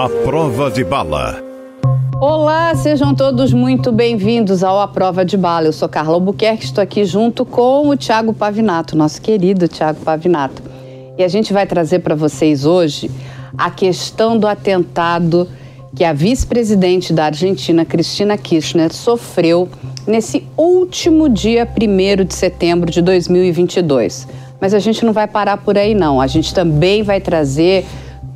A prova de bala. Olá, sejam todos muito bem-vindos ao A Prova de Bala. Eu sou Carla Albuquerque, estou aqui junto com o Tiago Pavinato, nosso querido Tiago Pavinato. E a gente vai trazer para vocês hoje a questão do atentado que a vice-presidente da Argentina, Cristina Kirchner, sofreu nesse último dia 1 de setembro de 2022. Mas a gente não vai parar por aí, não. A gente também vai trazer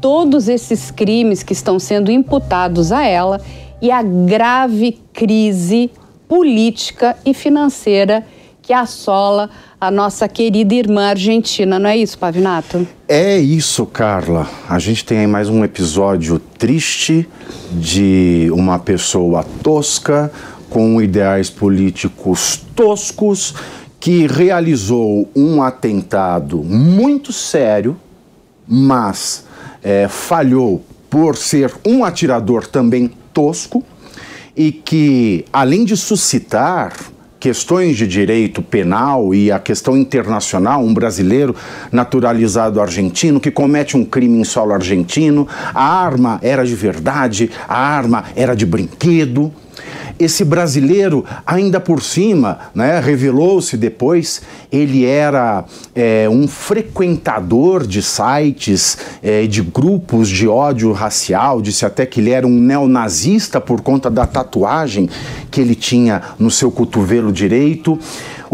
todos esses crimes que estão sendo imputados a ela e a grave crise política e financeira que assola a nossa querida irmã argentina, não é isso, Pavinato? É isso, Carla. A gente tem aí mais um episódio triste de uma pessoa tosca com ideais políticos toscos que realizou um atentado muito sério, mas é, falhou por ser um atirador também tosco e que, além de suscitar questões de direito penal e a questão internacional, um brasileiro naturalizado argentino que comete um crime em solo argentino, a arma era de verdade, a arma era de brinquedo. Esse brasileiro, ainda por cima, né, revelou-se depois, ele era é, um frequentador de sites, é, de grupos de ódio racial, disse até que ele era um neonazista por conta da tatuagem que ele tinha no seu cotovelo direito.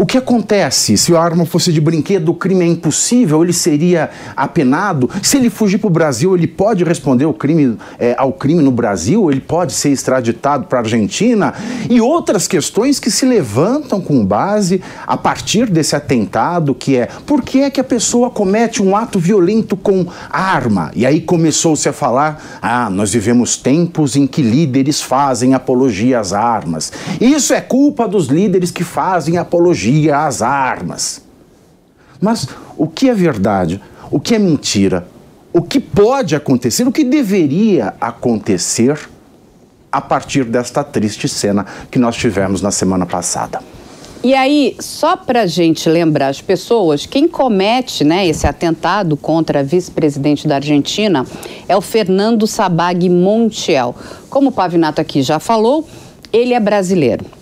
O que acontece se a arma fosse de brinquedo, o crime é impossível, ele seria apenado? Se ele fugir para o Brasil, ele pode responder ao crime, é, ao crime no Brasil? Ele pode ser extraditado para a Argentina? E outras questões que se levantam com base a partir desse atentado, que é por que é que a pessoa comete um ato violento com arma? E aí começou-se a falar: ah, nós vivemos tempos em que líderes fazem apologia às armas. Isso é culpa dos líderes que fazem apologia apologia às armas. Mas o que é verdade? O que é mentira? O que pode acontecer? O que deveria acontecer a partir desta triste cena que nós tivemos na semana passada? E aí, só para a gente lembrar as pessoas, quem comete né, esse atentado contra a vice-presidente da Argentina é o Fernando Sabag Montiel. Como o Pavinato aqui já falou, ele é brasileiro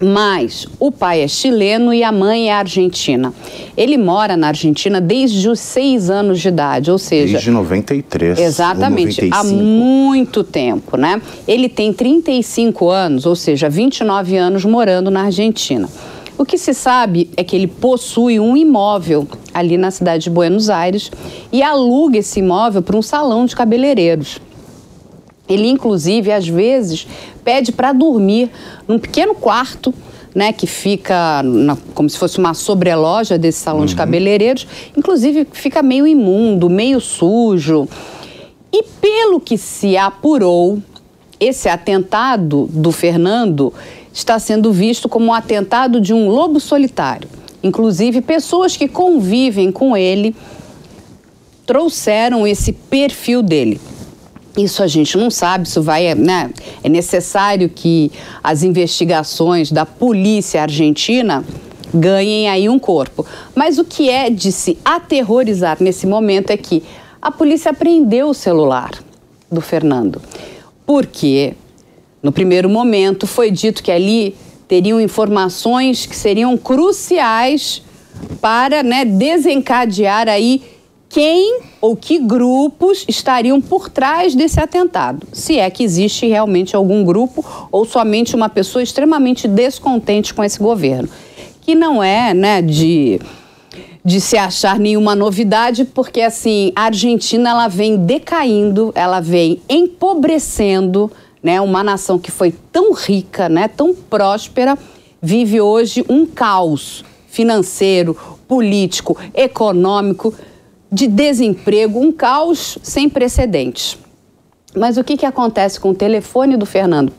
mas o pai é chileno e a mãe é argentina. Ele mora na Argentina desde os seis anos de idade, ou seja. Desde 93. Exatamente, há muito tempo, né? Ele tem 35 anos, ou seja, 29 anos morando na Argentina. O que se sabe é que ele possui um imóvel ali na cidade de Buenos Aires e aluga esse imóvel para um salão de cabeleireiros. Ele, inclusive, às vezes pede para dormir num pequeno quarto, né, que fica na, como se fosse uma sobreloja desse salão uhum. de cabeleireiros, inclusive fica meio imundo, meio sujo. E pelo que se apurou, esse atentado do Fernando está sendo visto como um atentado de um lobo solitário. Inclusive, pessoas que convivem com ele trouxeram esse perfil dele. Isso a gente não sabe, isso vai, né? É necessário que as investigações da polícia argentina ganhem aí um corpo. Mas o que é de se aterrorizar nesse momento é que a polícia apreendeu o celular do Fernando. Porque no primeiro momento foi dito que ali teriam informações que seriam cruciais para né, desencadear aí quem ou que grupos estariam por trás desse atentado. Se é que existe realmente algum grupo ou somente uma pessoa extremamente descontente com esse governo. Que não é, né, de de se achar nenhuma novidade, porque assim, a Argentina ela vem decaindo, ela vem empobrecendo, né? Uma nação que foi tão rica, né, tão próspera, vive hoje um caos financeiro, político, econômico de desemprego, um caos sem precedentes. Mas o que, que acontece com o telefone do Fernando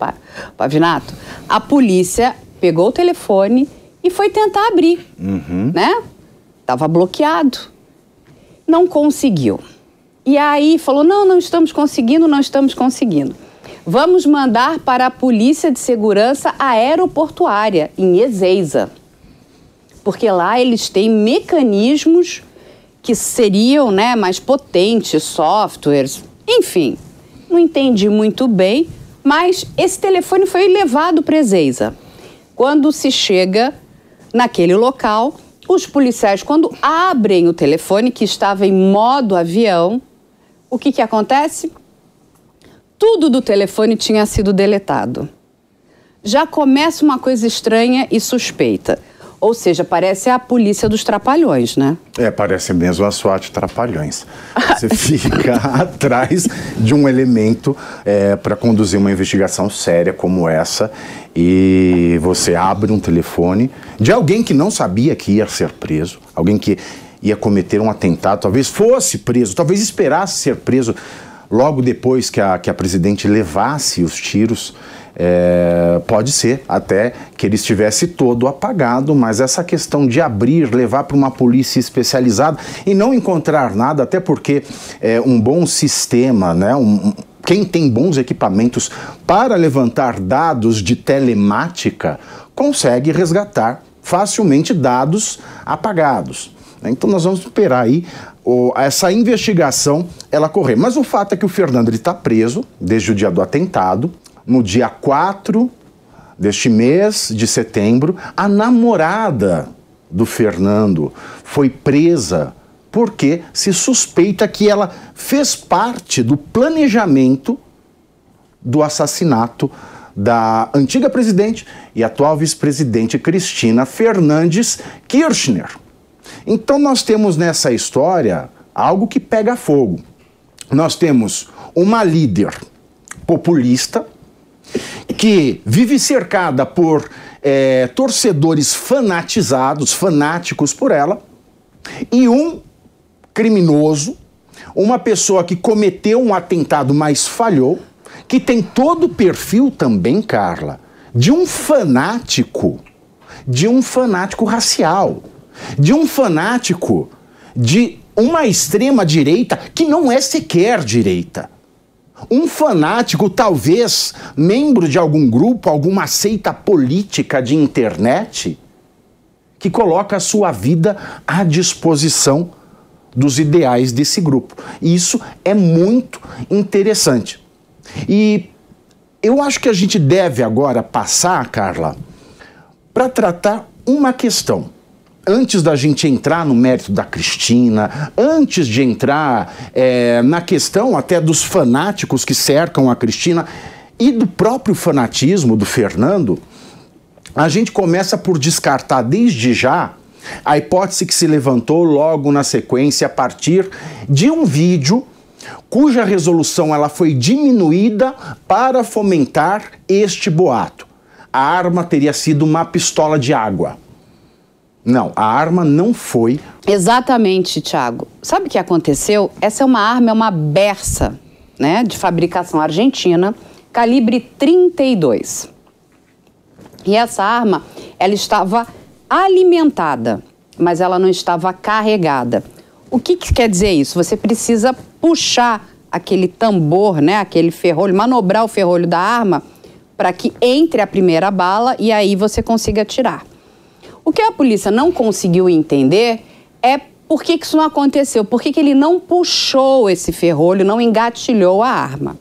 Pavinato? A polícia pegou o telefone e foi tentar abrir, uhum. né? Estava bloqueado. Não conseguiu. E aí falou: não, não estamos conseguindo, não estamos conseguindo. Vamos mandar para a Polícia de Segurança Aeroportuária, em Ezeiza. Porque lá eles têm mecanismos que seriam né, mais potentes, softwares, enfim. Não entendi muito bem, mas esse telefone foi levado para Ezeiza. Quando se chega naquele local, os policiais, quando abrem o telefone, que estava em modo avião, o que, que acontece? Tudo do telefone tinha sido deletado. Já começa uma coisa estranha e suspeita. Ou seja, parece a polícia dos trapalhões, né? É, parece mesmo a SWAT trapalhões. Você fica atrás de um elemento é, para conduzir uma investigação séria como essa e você abre um telefone de alguém que não sabia que ia ser preso, alguém que ia cometer um atentado, talvez fosse preso, talvez esperasse ser preso logo depois que a, que a presidente levasse os tiros. É, pode ser até que ele estivesse todo apagado, mas essa questão de abrir, levar para uma polícia especializada e não encontrar nada, até porque é, um bom sistema, né, um, quem tem bons equipamentos para levantar dados de telemática consegue resgatar facilmente dados apagados. Então nós vamos esperar aí essa investigação ela correr. Mas o fato é que o Fernando está preso desde o dia do atentado no dia 4 deste mês de setembro, a namorada do Fernando foi presa porque se suspeita que ela fez parte do planejamento do assassinato da antiga presidente e atual vice-presidente Cristina Fernandes Kirchner. Então nós temos nessa história algo que pega fogo. Nós temos uma líder populista que vive cercada por é, torcedores fanatizados, fanáticos por ela, e um criminoso, uma pessoa que cometeu um atentado, mas falhou, que tem todo o perfil também, Carla, de um fanático, de um fanático racial, de um fanático de uma extrema direita que não é sequer direita. Um fanático, talvez membro de algum grupo, alguma seita política de internet, que coloca a sua vida à disposição dos ideais desse grupo. Isso é muito interessante. E eu acho que a gente deve agora passar, Carla, para tratar uma questão antes da gente entrar no mérito da Cristina, antes de entrar é, na questão até dos fanáticos que cercam a Cristina e do próprio fanatismo do Fernando, a gente começa por descartar desde já a hipótese que se levantou logo na sequência a partir de um vídeo cuja resolução ela foi diminuída para fomentar este boato. A arma teria sido uma pistola de água. Não, a arma não foi. Exatamente, Tiago. Sabe o que aconteceu? Essa é uma arma, é uma Bersa, né, de fabricação argentina, calibre 32. E essa arma, ela estava alimentada, mas ela não estava carregada. O que, que quer dizer isso? Você precisa puxar aquele tambor, né, aquele ferrolho, manobrar o ferrolho da arma para que entre a primeira bala e aí você consiga atirar. O que a polícia não conseguiu entender é por que, que isso não aconteceu, por que, que ele não puxou esse ferrolho, não engatilhou a arma.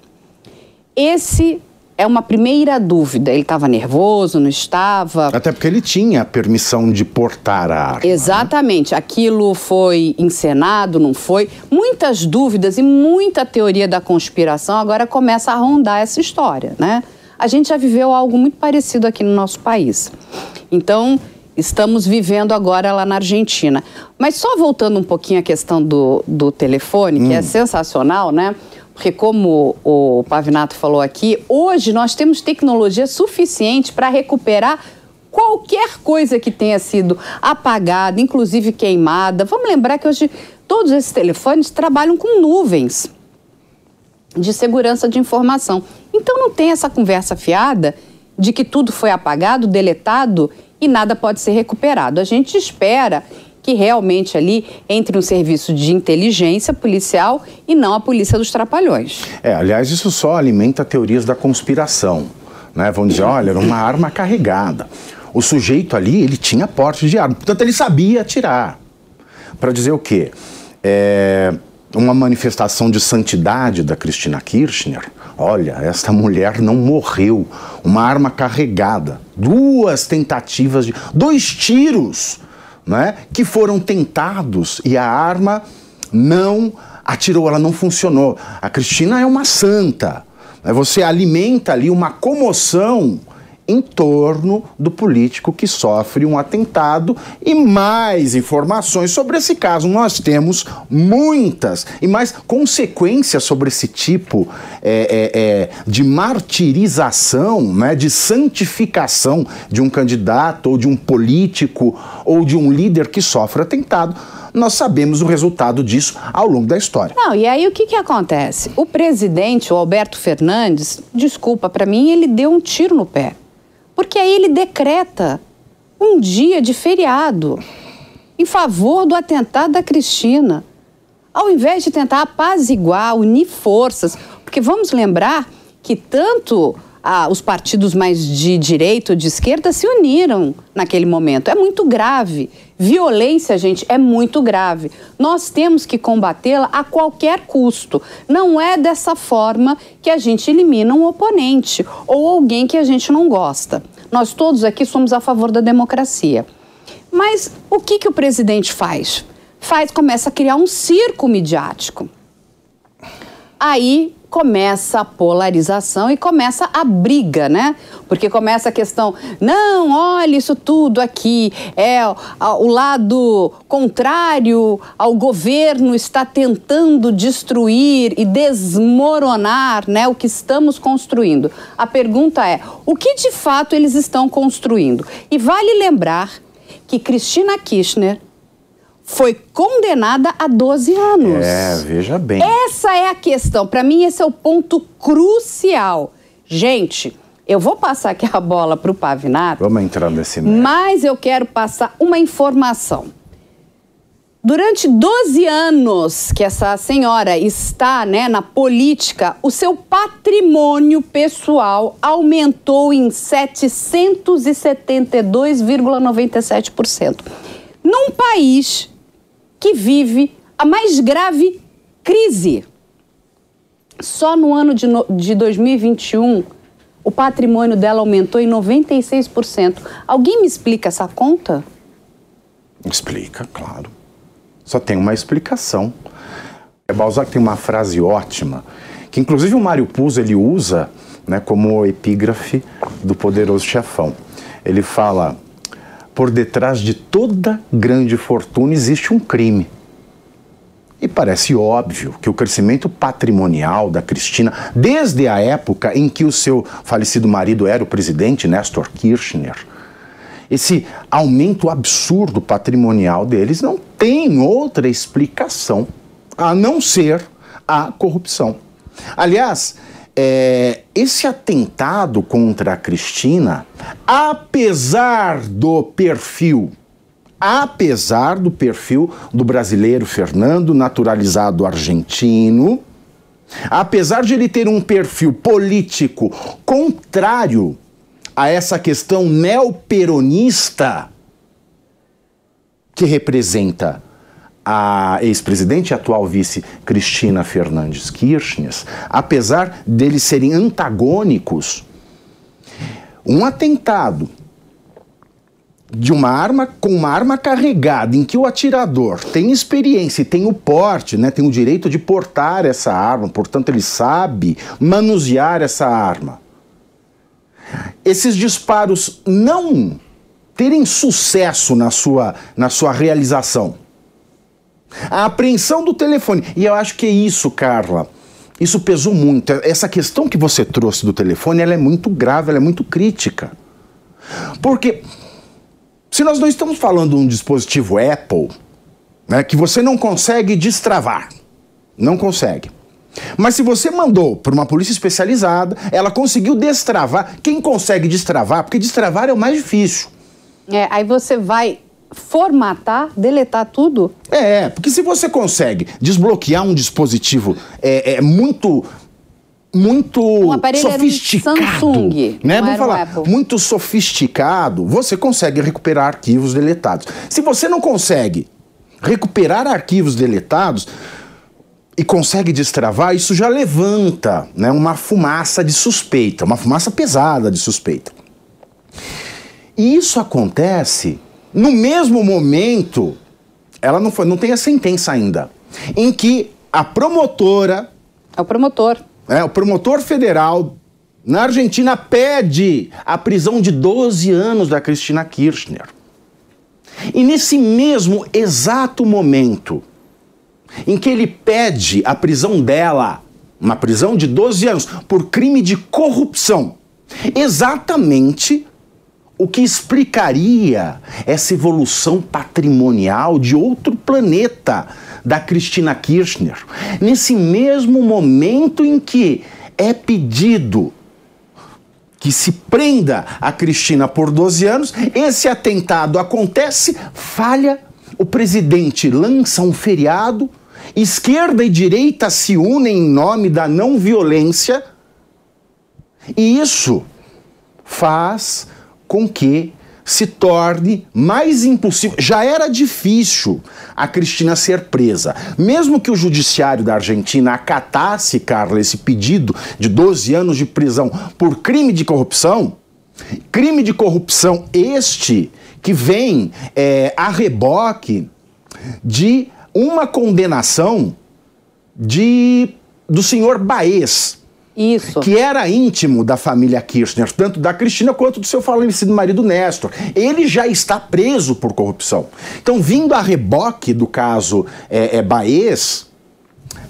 Esse é uma primeira dúvida. Ele estava nervoso, não estava? Até porque ele tinha a permissão de portar a arma. Né? Exatamente. Né? Aquilo foi encenado, não foi? Muitas dúvidas e muita teoria da conspiração agora começa a rondar essa história, né? A gente já viveu algo muito parecido aqui no nosso país. Então, estamos vivendo agora lá na Argentina. Mas só voltando um pouquinho à questão do, do telefone, que é hum. é sensacional, né? Porque, como o Pavinato falou aqui, hoje nós temos tecnologia suficiente para recuperar qualquer coisa que tenha sido apagada, inclusive queimada. Vamos lembrar que hoje todos esses telefones trabalham com nuvens de segurança de informação. Então não tem essa conversa fiada de que tudo foi apagado, deletado e nada pode ser recuperado. A gente espera que realmente ali entre um serviço de inteligência policial e não a polícia dos trapalhões. É, aliás, isso só alimenta teorias da conspiração. Né? Vão dizer, olha, era uma arma carregada. O sujeito ali, ele tinha porte de arma, portanto ele sabia atirar. Para dizer o quê? É, uma manifestação de santidade da Cristina Kirchner. Olha, esta mulher não morreu. Uma arma carregada, duas tentativas de. dois tiros né, que foram tentados e a arma não atirou, ela não funcionou. A Cristina é uma santa. Você alimenta ali uma comoção em torno do político que sofre um atentado e mais informações sobre esse caso. Nós temos muitas e mais consequências sobre esse tipo é, é, é, de martirização, né, de santificação de um candidato ou de um político ou de um líder que sofre atentado nós sabemos o resultado disso ao longo da história. Não, e aí o que, que acontece? O presidente, o Alberto Fernandes, desculpa, para mim ele deu um tiro no pé. Porque aí ele decreta um dia de feriado em favor do atentado da Cristina. Ao invés de tentar apaziguar, unir forças, porque vamos lembrar que tanto ah, os partidos mais de direita ou de esquerda se uniram naquele momento. É muito grave. Violência, gente, é muito grave. Nós temos que combatê-la a qualquer custo. Não é dessa forma que a gente elimina um oponente ou alguém que a gente não gosta. Nós todos aqui somos a favor da democracia. Mas o que, que o presidente faz? Faz, começa a criar um circo midiático. Aí começa a polarização e começa a briga, né? Porque começa a questão, não, olha isso tudo aqui, é o lado contrário ao governo está tentando destruir e desmoronar, né, o que estamos construindo. A pergunta é, o que de fato eles estão construindo? E vale lembrar que Cristina Kirchner foi condenada a 12 anos. É, veja bem. Essa é a questão. Para mim, esse é o ponto crucial. Gente, eu vou passar aqui a bola para o Pavinato. Vamos entrar nesse meio. Mas eu quero passar uma informação. Durante 12 anos que essa senhora está né, na política, o seu patrimônio pessoal aumentou em 772,97%. Num país que vive a mais grave crise. Só no ano de, no, de 2021, o patrimônio dela aumentou em 96%. Alguém me explica essa conta? Explica, claro. Só tem uma explicação. É, Balzac tem uma frase ótima, que inclusive o Mário Puzo ele usa né, como epígrafe do Poderoso Chefão. Ele fala: por detrás de toda grande fortuna existe um crime. E parece óbvio que o crescimento patrimonial da Cristina, desde a época em que o seu falecido marido era o presidente, Nestor Kirchner, esse aumento absurdo patrimonial deles não tem outra explicação a não ser a corrupção. Aliás, é, esse atentado contra a Cristina, apesar do perfil, apesar do perfil do brasileiro Fernando, naturalizado argentino, apesar de ele ter um perfil político contrário a essa questão neoperonista que representa a ex-presidente e atual vice Cristina Fernandes Kirchner, apesar deles serem antagônicos, um atentado de uma arma com uma arma carregada em que o atirador tem experiência e tem o porte, né, tem o direito de portar essa arma, portanto ele sabe manusear essa arma. Esses disparos não terem sucesso na sua, na sua realização a apreensão do telefone. E eu acho que é isso, Carla. Isso pesou muito. Essa questão que você trouxe do telefone, ela é muito grave, ela é muito crítica. Porque se nós não estamos falando de um dispositivo Apple, né, que você não consegue destravar, não consegue. Mas se você mandou para uma polícia especializada, ela conseguiu destravar. Quem consegue destravar? Porque destravar é o mais difícil. É, aí você vai formatar, deletar tudo? É, porque se você consegue desbloquear um dispositivo é, é muito muito um sofisticado, Samsung, né? Vamos falar, muito sofisticado, você consegue recuperar arquivos deletados. Se você não consegue recuperar arquivos deletados, e consegue destravar, isso já levanta né, uma fumaça de suspeita, uma fumaça pesada de suspeita. E isso acontece no mesmo momento, ela não, foi, não tem a sentença ainda, em que a promotora. É o promotor. É, o promotor federal na Argentina pede a prisão de 12 anos da Cristina Kirchner. E nesse mesmo exato momento em que ele pede a prisão dela, uma prisão de 12 anos, por crime de corrupção, exatamente o que explicaria essa evolução patrimonial de outro planeta da Cristina Kirchner. Nesse mesmo momento em que é pedido que se prenda a Cristina por 12 anos, esse atentado acontece, falha, o presidente lança um feriado, esquerda e direita se unem em nome da não violência, e isso faz com que se torne mais impossível. Já era difícil a Cristina ser presa. Mesmo que o judiciário da Argentina acatasse, Carla, esse pedido de 12 anos de prisão por crime de corrupção, crime de corrupção este que vem é, a reboque de uma condenação de do senhor Baez, isso. Que era íntimo da família Kirchner, tanto da Cristina quanto do seu falecido marido Néstor. Ele já está preso por corrupção. Então, vindo a reboque do caso é, é Baez,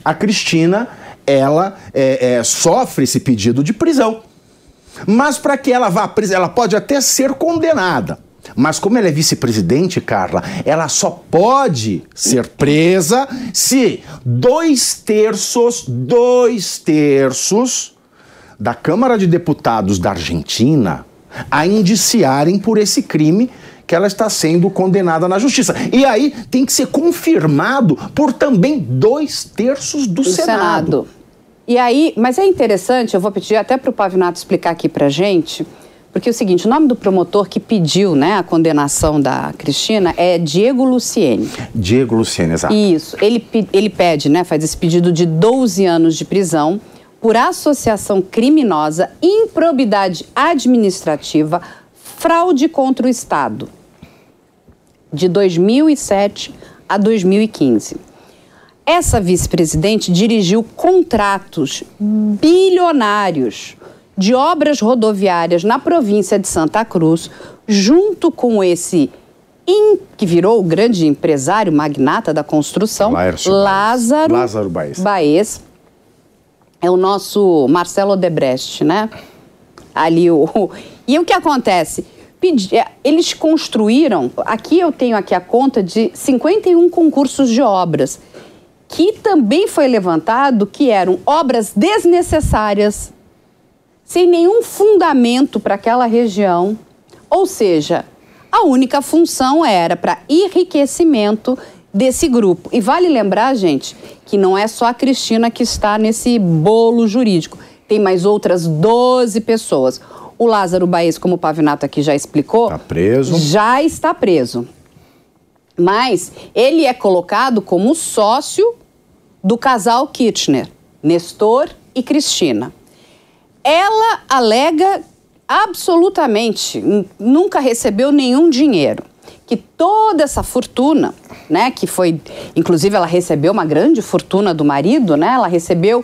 a Cristina ela é, é, sofre esse pedido de prisão. Mas para que ela vá presa, ela pode até ser condenada. Mas como ela é vice-presidente, Carla, ela só pode ser presa se dois terços, dois terços da Câmara de Deputados da Argentina a indiciarem por esse crime que ela está sendo condenada na justiça. E aí tem que ser confirmado por também dois terços do, do Senado. Senado. E aí, mas é interessante, eu vou pedir até para o Pavinato explicar aqui para gente porque é o seguinte, o nome do promotor que pediu né, a condenação da Cristina é Diego Luciene. Diego Luciene, exato. Isso. Ele, ele pede, né, faz esse pedido de 12 anos de prisão por associação criminosa, improbidade administrativa, fraude contra o Estado, de 2007 a 2015. Essa vice-presidente dirigiu contratos bilionários de obras rodoviárias na província de Santa Cruz, junto com esse in, que virou o grande empresário magnata da construção, Laércio Lázaro, Lázaro Baez. Baez. É o nosso Marcelo Odebrecht, né? Ali o. E o que acontece? É, eles construíram, aqui eu tenho aqui a conta de 51 concursos de obras, que também foi levantado que eram obras desnecessárias, sem nenhum fundamento para aquela região, ou seja, a única função era para enriquecimento desse grupo. E vale lembrar, gente, que não é só a Cristina que está nesse bolo jurídico. Tem mais outras 12 pessoas. O Lázaro Baez, como o Pavinato aqui já explicou, preso. Já está preso. Mas ele é colocado como sócio do casal Kirchner, Nestor e Cristina. Ela alega absolutamente, nunca recebeu nenhum dinheiro. Que toda essa fortuna, né, que foi, inclusive ela recebeu uma grande fortuna do marido, né, ela recebeu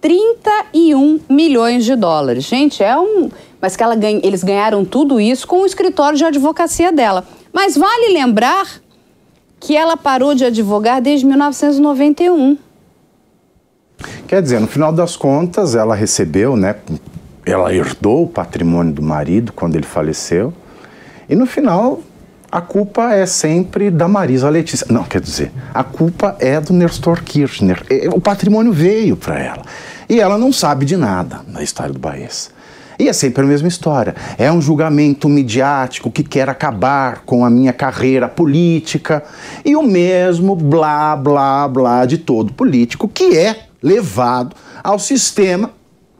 31 milhões de dólares. Gente, é um. Mas que ela ganha, eles ganharam tudo isso com o escritório de advocacia dela. Mas vale lembrar que ela parou de advogar desde 1991. Quer dizer, no final das contas, ela recebeu, né? Ela herdou o patrimônio do marido quando ele faleceu. E no final, a culpa é sempre da Marisa Letícia. Não, quer dizer, a culpa é do Nestor Kirchner. O patrimônio veio para ela. E ela não sabe de nada na história do Baez. E é sempre a mesma história. É um julgamento midiático que quer acabar com a minha carreira política. E o mesmo blá, blá, blá de todo político que é levado ao sistema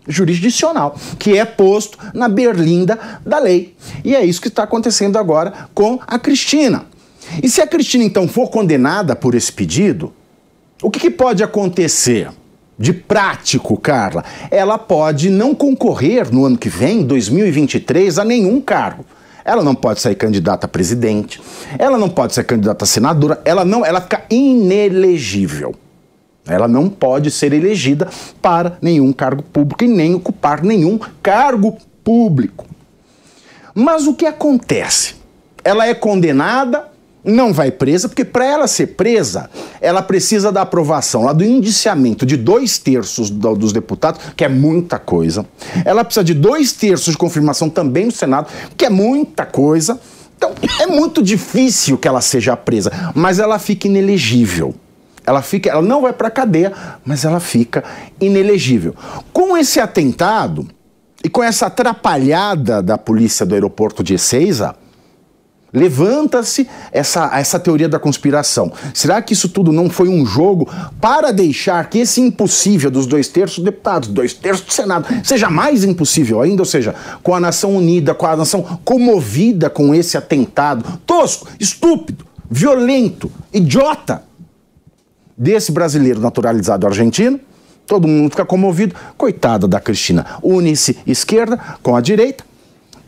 jurisdicional, que é posto na berlinda da lei. E é isso que está acontecendo agora com a Cristina. E se a Cristina então for condenada por esse pedido, O que, que pode acontecer? de prático, Carla, ela pode não concorrer no ano que vem, 2023, a nenhum cargo. Ela não pode ser candidata a presidente, ela não pode ser candidata a senadora, ela não, ela fica inelegível. Ela não pode ser elegida para nenhum cargo público e nem ocupar nenhum cargo público. Mas o que acontece? Ela é condenada não vai presa, porque para ela ser presa, ela precisa da aprovação lá do indiciamento de dois terços do, dos deputados, que é muita coisa. Ela precisa de dois terços de confirmação também no Senado, que é muita coisa. Então, é muito difícil que ela seja presa, mas ela fica inelegível. Ela fica, ela não vai para cadeia, mas ela fica inelegível. Com esse atentado e com essa atrapalhada da polícia do aeroporto de Ezeiza, Levanta-se essa, essa teoria da conspiração. Será que isso tudo não foi um jogo para deixar que esse impossível dos dois terços dos deputados, dois terços do Senado, seja mais impossível ainda? Ou seja, com a nação unida, com a nação comovida com esse atentado tosco, estúpido, violento, idiota desse brasileiro naturalizado argentino? Todo mundo fica comovido. Coitada da Cristina. Une-se esquerda com a direita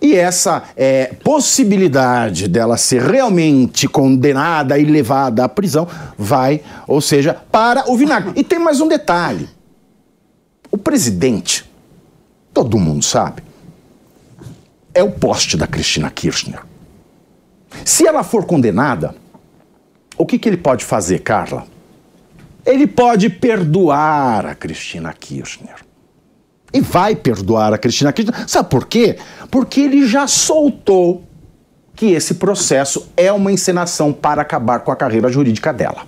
e essa é, possibilidade dela ser realmente condenada e levada à prisão vai, ou seja, para o vinagre. E tem mais um detalhe: o presidente, todo mundo sabe, é o poste da Cristina Kirchner. Se ela for condenada, o que, que ele pode fazer, Carla? Ele pode perdoar a Cristina Kirchner e vai perdoar a Cristina Kirchner. Sabe por quê? Porque ele já soltou que esse processo é uma encenação para acabar com a carreira jurídica dela.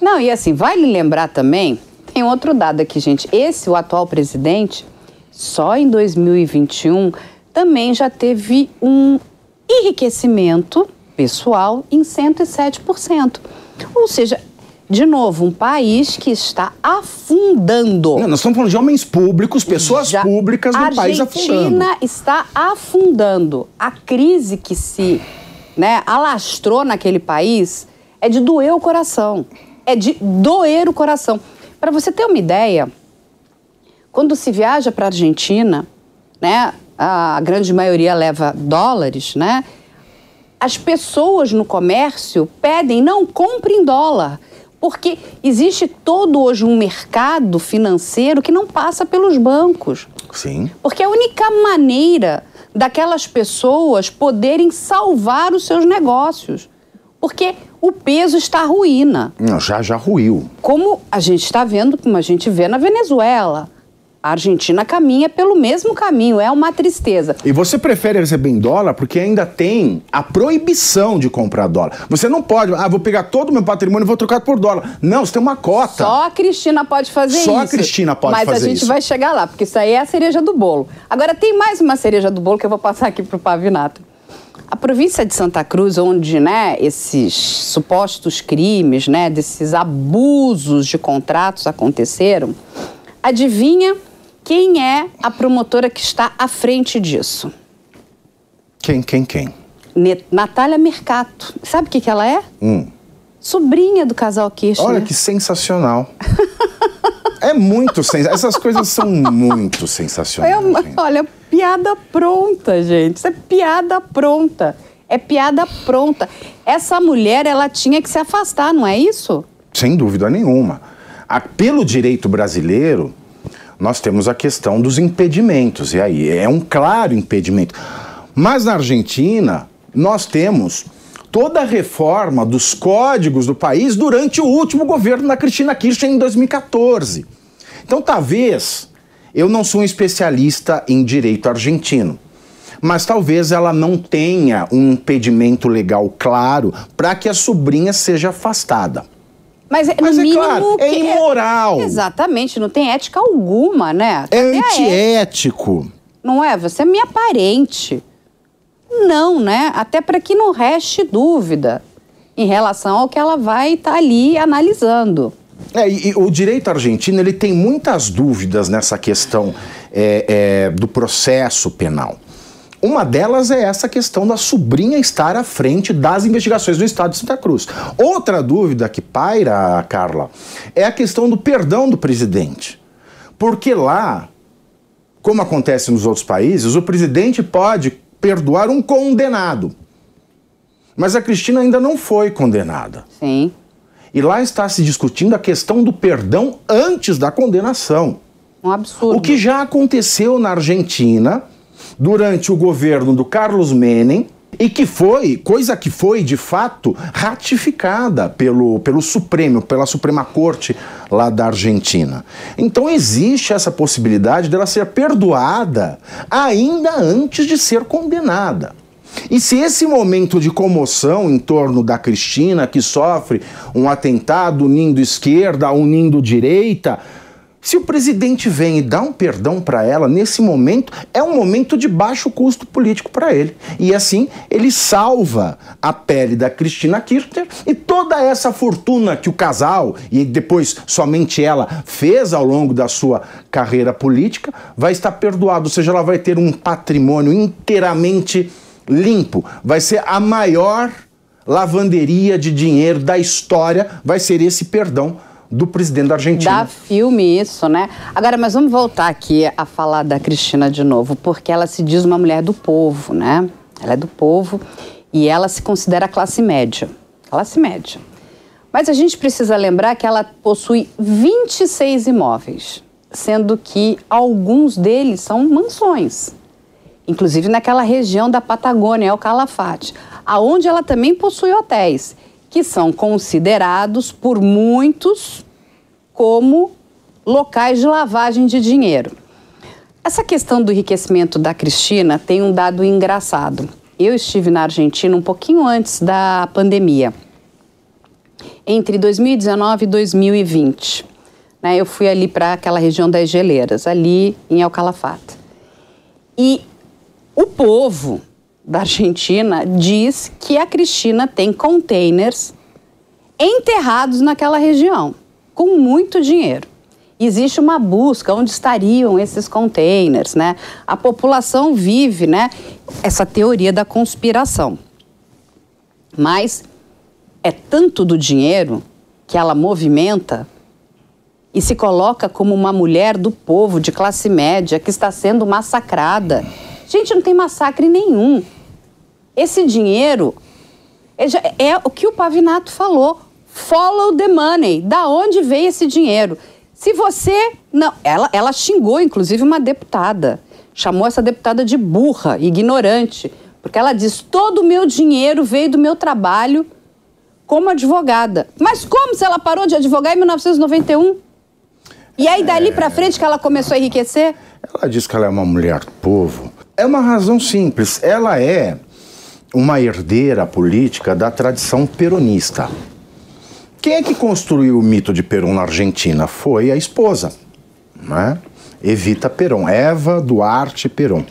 Não, e assim, vale lembrar também, tem outro dado aqui, gente. Esse, o atual presidente, só em 2021 também já teve um enriquecimento pessoal em 107%. Ou seja, de novo, um país que está afundando. Não, nós estamos falando de homens públicos, pessoas Já públicas no país afundando. A Argentina está afundando. A crise que se né, alastrou naquele país é de doer o coração. É de doer o coração. Para você ter uma ideia, quando se viaja para a Argentina, né, a grande maioria leva dólares, né? As pessoas no comércio pedem, não, compre em dólar porque existe todo hoje um mercado financeiro que não passa pelos bancos. Sim. Porque é a única maneira daquelas pessoas poderem salvar os seus negócios. Porque o peso está ruína. Não, já já ruiu. Como a gente está vendo, como a gente vê na Venezuela. A Argentina caminha pelo mesmo caminho, é uma tristeza. E você prefere receber em dólar porque ainda tem a proibição de comprar dólar. Você não pode, ah, vou pegar todo o meu patrimônio e vou trocar por dólar. Não, você tem uma cota. Só a Cristina pode fazer Só isso. Só a Cristina pode Mas fazer isso. Mas a gente vai chegar lá, porque isso aí é a cereja do bolo. Agora tem mais uma cereja do bolo que eu vou passar aqui para o Pavinato. A província de Santa Cruz, onde né, esses supostos crimes, né, desses abusos de contratos aconteceram, adivinha quem é a promotora que está à frente disso? Quem, quem, quem? Net Natália Mercato. Sabe o que, que ela é? Hum. Sobrinha do casal Kirchner. Olha que sensacional. é muito sensacional. Essas coisas são muito sensacionais. É uma, olha, piada pronta, gente. Isso é piada pronta. É piada pronta. Essa mulher, ela tinha que se afastar, não é isso? Sem dúvida nenhuma. A, pelo direito brasileiro, nós temos a questão dos impedimentos, e aí é um claro impedimento. Mas na Argentina, nós temos toda a reforma dos códigos do país durante o último governo da Cristina Kirchner em 2014. Então, talvez eu não sou um especialista em direito argentino, mas talvez ela não tenha um impedimento legal claro para que a sobrinha seja afastada. Mas, Mas no é mínimo, claro, é imoral. É, exatamente, não tem ética alguma, né? É antiético. Não é? Você é minha parente. Não, né? Até para que não reste dúvida em relação ao que ela vai estar tá ali analisando. É, e, e, o direito argentino ele tem muitas dúvidas nessa questão é, é, do processo penal. Uma delas é essa questão da sobrinha estar à frente das investigações do Estado de Santa Cruz. Outra dúvida que paira, Carla, é a questão do perdão do presidente. Porque lá, como acontece nos outros países, o presidente pode perdoar um condenado. Mas a Cristina ainda não foi condenada. Sim. E lá está se discutindo a questão do perdão antes da condenação. Um absurdo. O que já aconteceu na Argentina durante o governo do Carlos Menem e que foi, coisa que foi de fato ratificada pelo, pelo Supremo, pela Suprema Corte lá da Argentina. Então existe essa possibilidade dela ser perdoada ainda antes de ser condenada. E se esse momento de comoção em torno da Cristina, que sofre um atentado unindo esquerda, unindo direita, se o presidente vem e dá um perdão para ela, nesse momento, é um momento de baixo custo político para ele. E assim, ele salva a pele da Cristina Kirchner e toda essa fortuna que o casal, e depois somente ela, fez ao longo da sua carreira política, vai estar perdoado. Ou seja, ela vai ter um patrimônio inteiramente limpo. Vai ser a maior lavanderia de dinheiro da história, vai ser esse perdão do presidente da Argentina. Dá filme isso, né? Agora, mas vamos voltar aqui a falar da Cristina de novo, porque ela se diz uma mulher do povo, né? Ela é do povo e ela se considera classe média. Classe média. Mas a gente precisa lembrar que ela possui 26 imóveis, sendo que alguns deles são mansões. Inclusive naquela região da Patagônia, o Calafate, aonde ela também possui hotéis que são considerados por muitos como locais de lavagem de dinheiro. Essa questão do enriquecimento da Cristina tem um dado engraçado. Eu estive na Argentina um pouquinho antes da pandemia, entre 2019 e 2020. Né, eu fui ali para aquela região das geleiras, ali em El Calafate. E o povo da Argentina diz que a Cristina tem containers enterrados naquela região, com muito dinheiro. Existe uma busca onde estariam esses containers, né? A população vive, né, essa teoria da conspiração. Mas é tanto do dinheiro que ela movimenta e se coloca como uma mulher do povo de classe média que está sendo massacrada. Gente, não tem massacre nenhum. Esse dinheiro é, é o que o Pavinato falou. Follow the money. Da onde veio esse dinheiro? Se você. Não, ela, ela xingou, inclusive, uma deputada. Chamou essa deputada de burra, ignorante. Porque ela diz: todo o meu dinheiro veio do meu trabalho como advogada. Mas como se ela parou de advogar em 1991? E aí, dali para frente, que ela começou a enriquecer? Ela diz que ela é uma mulher do povo. É uma razão simples. Ela é uma herdeira política da tradição peronista. Quem é que construiu o mito de Perón na Argentina? Foi a esposa, né? Evita Perón, Eva Duarte Perón.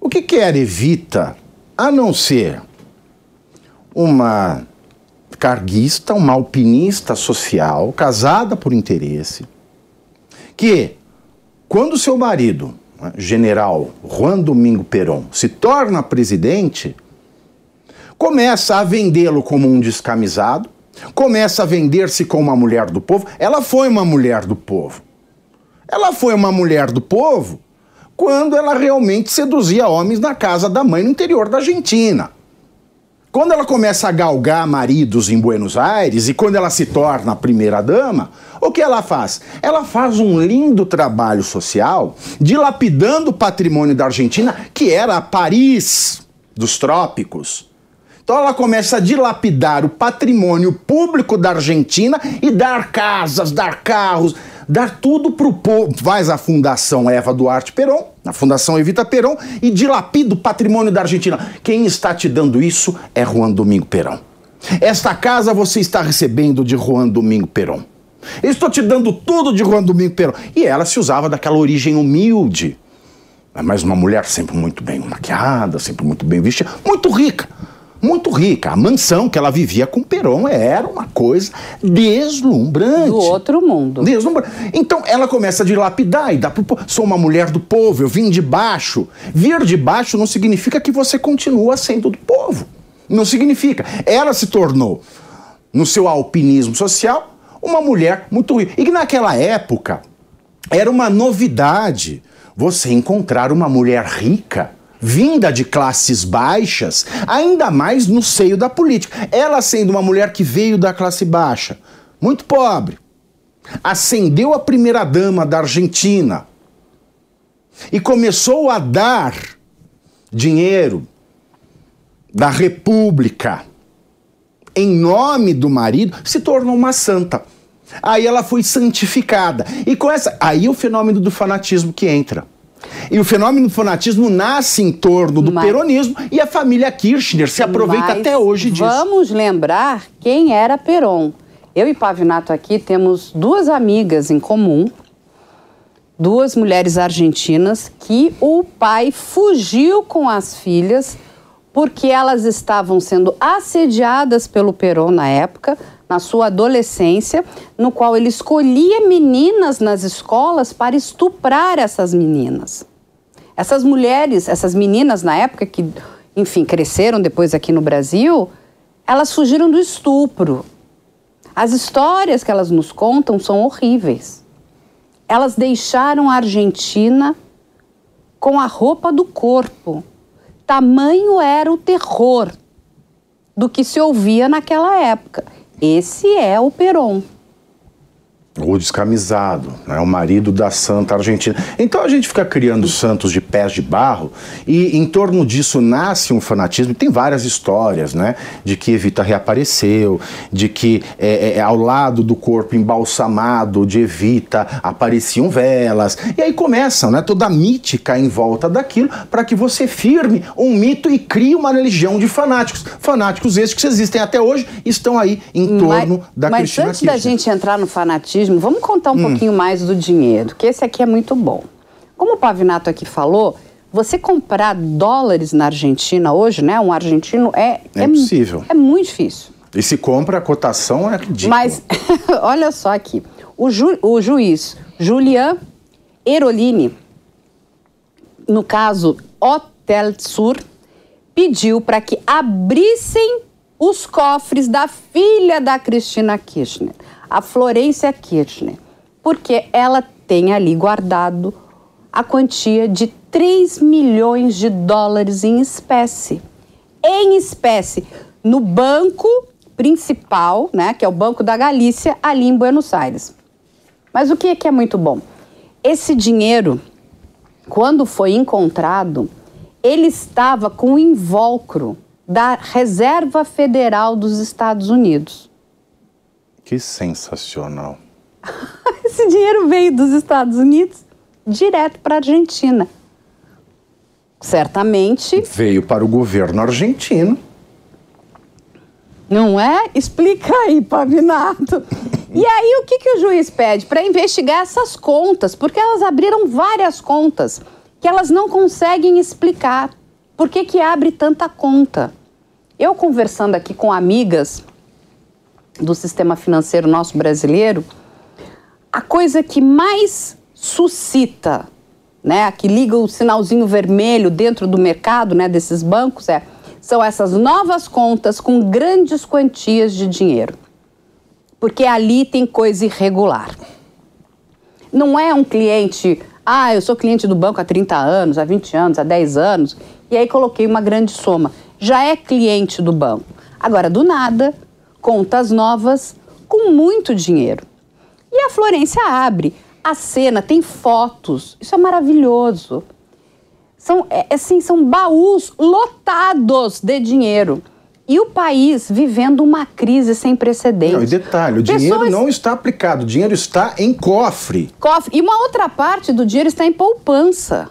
O que, que era Evita, a não ser uma carguista, uma alpinista social, casada por interesse, que, quando seu marido general Juan Domingo Perón se torna presidente, começa a vendê-lo como um descamisado, começa a vender-se como uma mulher do povo. Ela foi uma mulher do povo. Ela foi uma mulher do povo quando ela realmente seduzia homens na casa da mãe no interior da Argentina. Quando ela começa a galgar maridos em Buenos Aires e quando ela se torna a primeira dama, o que ela faz? Ela faz um lindo trabalho social, dilapidando o patrimônio da Argentina, que era Paris dos trópicos. Então ela começa a dilapidar o patrimônio público da Argentina e dar casas, dar carros, dar tudo para o povo. Faz a Fundação Eva Duarte Perón, a Fundação Evita Perón, e dilapida o patrimônio da Argentina. Quem está te dando isso é Juan Domingo Perón. Esta casa você está recebendo de Juan Domingo Perón. Eu estou te dando tudo de Juan Domingo Perón. E ela se usava daquela origem humilde. Mas uma mulher sempre muito bem maquiada, sempre muito bem vestida, muito rica muito rica. A mansão que ela vivia com Perón era uma coisa deslumbrante. Do outro mundo. Deslumbrante. Então ela começa a dilapidar e dá pro povo. Sou uma mulher do povo, eu vim de baixo. Vir de baixo não significa que você continua sendo do povo. Não significa. Ela se tornou, no seu alpinismo social, uma mulher muito rica. E que naquela época era uma novidade você encontrar uma mulher rica vinda de classes baixas, ainda mais no seio da política. Ela sendo uma mulher que veio da classe baixa, muito pobre, ascendeu a primeira dama da Argentina e começou a dar dinheiro da República em nome do marido, se tornou uma santa. Aí ela foi santificada. E com essa. Aí o fenômeno do fanatismo que entra. E o fenômeno do fanatismo nasce em torno do Mas... peronismo e a família Kirchner se aproveita Mas até hoje disso. Vamos lembrar quem era Peron. Eu e Pavinato aqui temos duas amigas em comum, duas mulheres argentinas que o pai fugiu com as filhas porque elas estavam sendo assediadas pelo Peron na época, na sua adolescência, no qual ele escolhia meninas nas escolas para estuprar essas meninas. Essas mulheres, essas meninas na época que, enfim, cresceram depois aqui no Brasil, elas fugiram do estupro. As histórias que elas nos contam são horríveis. Elas deixaram a Argentina com a roupa do corpo. Tamanho era o terror do que se ouvia naquela época. Esse é o Peron o descamisado, né, o marido da santa argentina. Então a gente fica criando santos de pés de barro e em torno disso nasce um fanatismo. Tem várias histórias, né, de que Evita reapareceu, de que é, é, ao lado do corpo embalsamado de Evita apareciam velas. E aí começam, né, toda a mítica em volta daquilo para que você firme um mito e crie uma legião de fanáticos. Fanáticos esses que existem até hoje estão aí em torno mas, da mas Cristina Mas antes da gente entrar no fanatismo vamos contar um hum. pouquinho mais do dinheiro, que esse aqui é muito bom. Como o Pavinato aqui falou, você comprar dólares na Argentina hoje, né? Um argentino é. É, é possível. É muito difícil. E se compra, a cotação é ridícula. Mas, olha só aqui. O, ju, o juiz Julian Erolini, no caso Hotel Sur, pediu para que abrissem os cofres da filha da Cristina Kirchner a Florência Kirchner, porque ela tem ali guardado a quantia de 3 milhões de dólares em espécie. Em espécie, no banco principal, né, que é o Banco da Galícia, ali em Buenos Aires. Mas o que é que é muito bom? Esse dinheiro, quando foi encontrado, ele estava com o invólucro da Reserva Federal dos Estados Unidos. Que sensacional. Esse dinheiro veio dos Estados Unidos direto para a Argentina. Certamente. Veio para o governo argentino. Não é? Explica aí, Pavinato. e aí, o que, que o juiz pede? Para investigar essas contas, porque elas abriram várias contas que elas não conseguem explicar. Por que, que abre tanta conta? Eu conversando aqui com amigas do sistema financeiro nosso brasileiro, a coisa que mais suscita, né, que liga o sinalzinho vermelho dentro do mercado, né, desses bancos é são essas novas contas com grandes quantias de dinheiro. Porque ali tem coisa irregular. Não é um cliente, ah, eu sou cliente do banco há 30 anos, há 20 anos, há 10 anos, e aí coloquei uma grande soma. Já é cliente do banco. Agora, do nada, contas novas com muito dinheiro. E a Florência abre. A cena tem fotos. Isso é maravilhoso. São, é, assim, são baús lotados de dinheiro. E o país vivendo uma crise sem precedentes. Não, e detalhe, o Pessoas... dinheiro não está aplicado, o dinheiro está em cofre. Cofre. E uma outra parte do dinheiro está em poupança.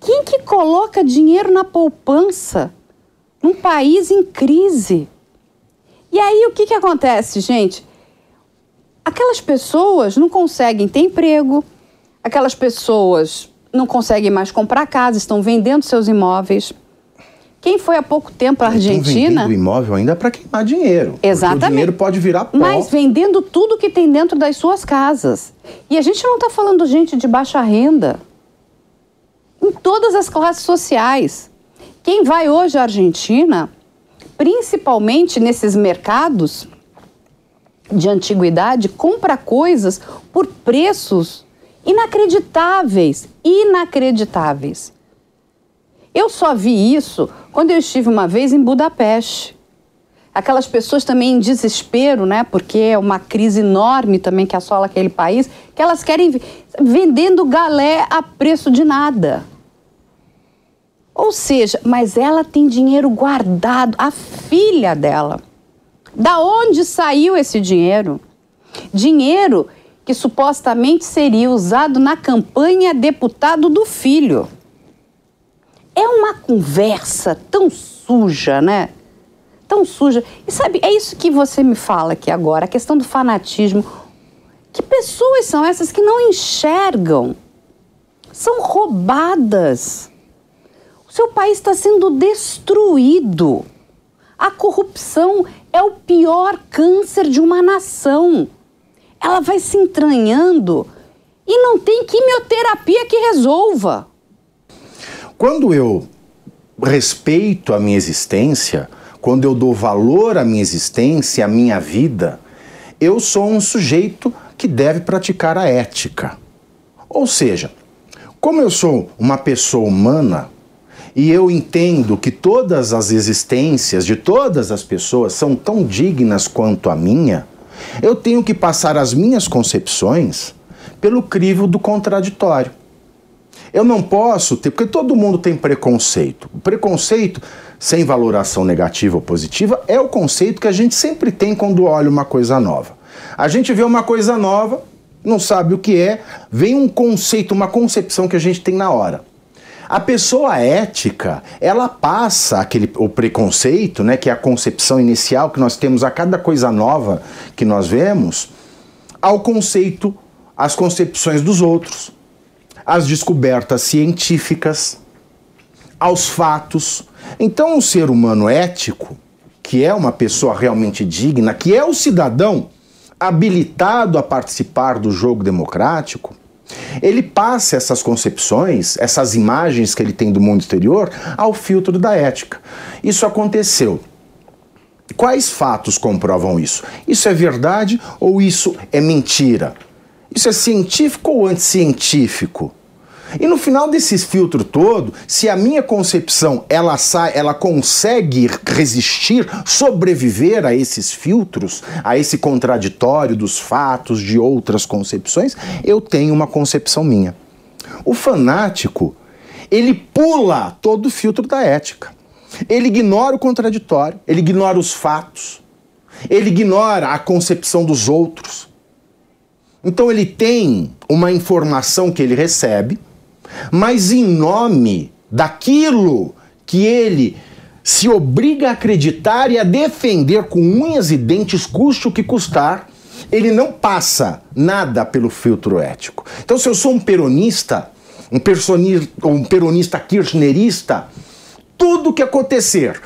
Quem que coloca dinheiro na poupança num país em crise? E aí o que, que acontece, gente? Aquelas pessoas não conseguem ter emprego, aquelas pessoas não conseguem mais comprar casa, estão vendendo seus imóveis. Quem foi há pouco tempo à Argentina. vendendo imóvel ainda para queimar dinheiro. Exatamente. o dinheiro pode virar pó. Mas vendendo tudo que tem dentro das suas casas. E a gente não está falando gente de baixa renda. Em todas as classes sociais. Quem vai hoje à Argentina, principalmente nesses mercados de antiguidade, compra coisas por preços inacreditáveis. Inacreditáveis. Eu só vi isso quando eu estive uma vez em Budapeste. Aquelas pessoas também em desespero, né? Porque é uma crise enorme também que assola aquele país, que elas querem vendendo galé a preço de nada. Ou seja, mas ela tem dinheiro guardado, a filha dela. Da onde saiu esse dinheiro? Dinheiro que supostamente seria usado na campanha deputado do filho. É uma conversa tão suja, né? Tão suja. E sabe, é isso que você me fala aqui agora, a questão do fanatismo. Que pessoas são essas que não enxergam? São roubadas. Seu país está sendo destruído. A corrupção é o pior câncer de uma nação. Ela vai se entranhando e não tem quimioterapia que resolva. Quando eu respeito a minha existência, quando eu dou valor à minha existência, à minha vida, eu sou um sujeito que deve praticar a ética. Ou seja, como eu sou uma pessoa humana e eu entendo que todas as existências de todas as pessoas são tão dignas quanto a minha, eu tenho que passar as minhas concepções pelo crivo do contraditório. Eu não posso ter, porque todo mundo tem preconceito. O preconceito, sem valoração negativa ou positiva, é o conceito que a gente sempre tem quando olha uma coisa nova. A gente vê uma coisa nova, não sabe o que é, vem um conceito, uma concepção que a gente tem na hora. A pessoa ética, ela passa aquele o preconceito, né, que é a concepção inicial que nós temos a cada coisa nova que nós vemos, ao conceito, às concepções dos outros às descobertas científicas, aos fatos. Então, um ser humano ético, que é uma pessoa realmente digna, que é o cidadão habilitado a participar do jogo democrático, ele passa essas concepções, essas imagens que ele tem do mundo exterior, ao filtro da ética. Isso aconteceu. Quais fatos comprovam isso? Isso é verdade ou isso é mentira? Isso é científico ou anticientífico? E no final desse filtro todo, se a minha concepção ela sai, ela consegue resistir, sobreviver a esses filtros, a esse contraditório dos fatos de outras concepções, eu tenho uma concepção minha. O fanático, ele pula todo o filtro da ética. Ele ignora o contraditório, ele ignora os fatos, ele ignora a concepção dos outros. Então ele tem uma informação que ele recebe, mas em nome daquilo que ele se obriga a acreditar e a defender com unhas e dentes, custe o que custar, ele não passa nada pelo filtro ético. Então, se eu sou um peronista, um, um peronista kirchnerista, tudo que acontecer,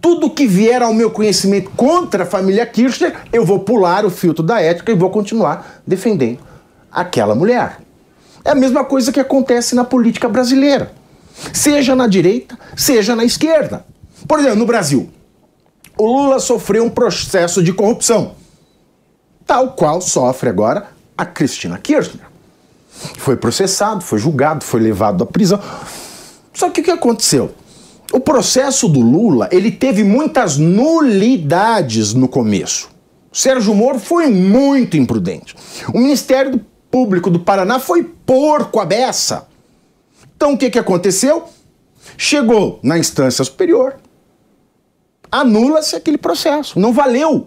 tudo que vier ao meu conhecimento contra a família Kirchner, eu vou pular o filtro da ética e vou continuar defendendo aquela mulher. É a mesma coisa que acontece na política brasileira, seja na direita, seja na esquerda. Por exemplo, no Brasil, o Lula sofreu um processo de corrupção, tal qual sofre agora a Cristina Kirchner. Foi processado, foi julgado, foi levado à prisão. Só que o que aconteceu? O processo do Lula, ele teve muitas nulidades no começo. Sérgio Moro foi muito imprudente. O Ministério Público do Paraná foi porco a beça. Então o que, que aconteceu? Chegou na instância superior, anula-se aquele processo. Não valeu.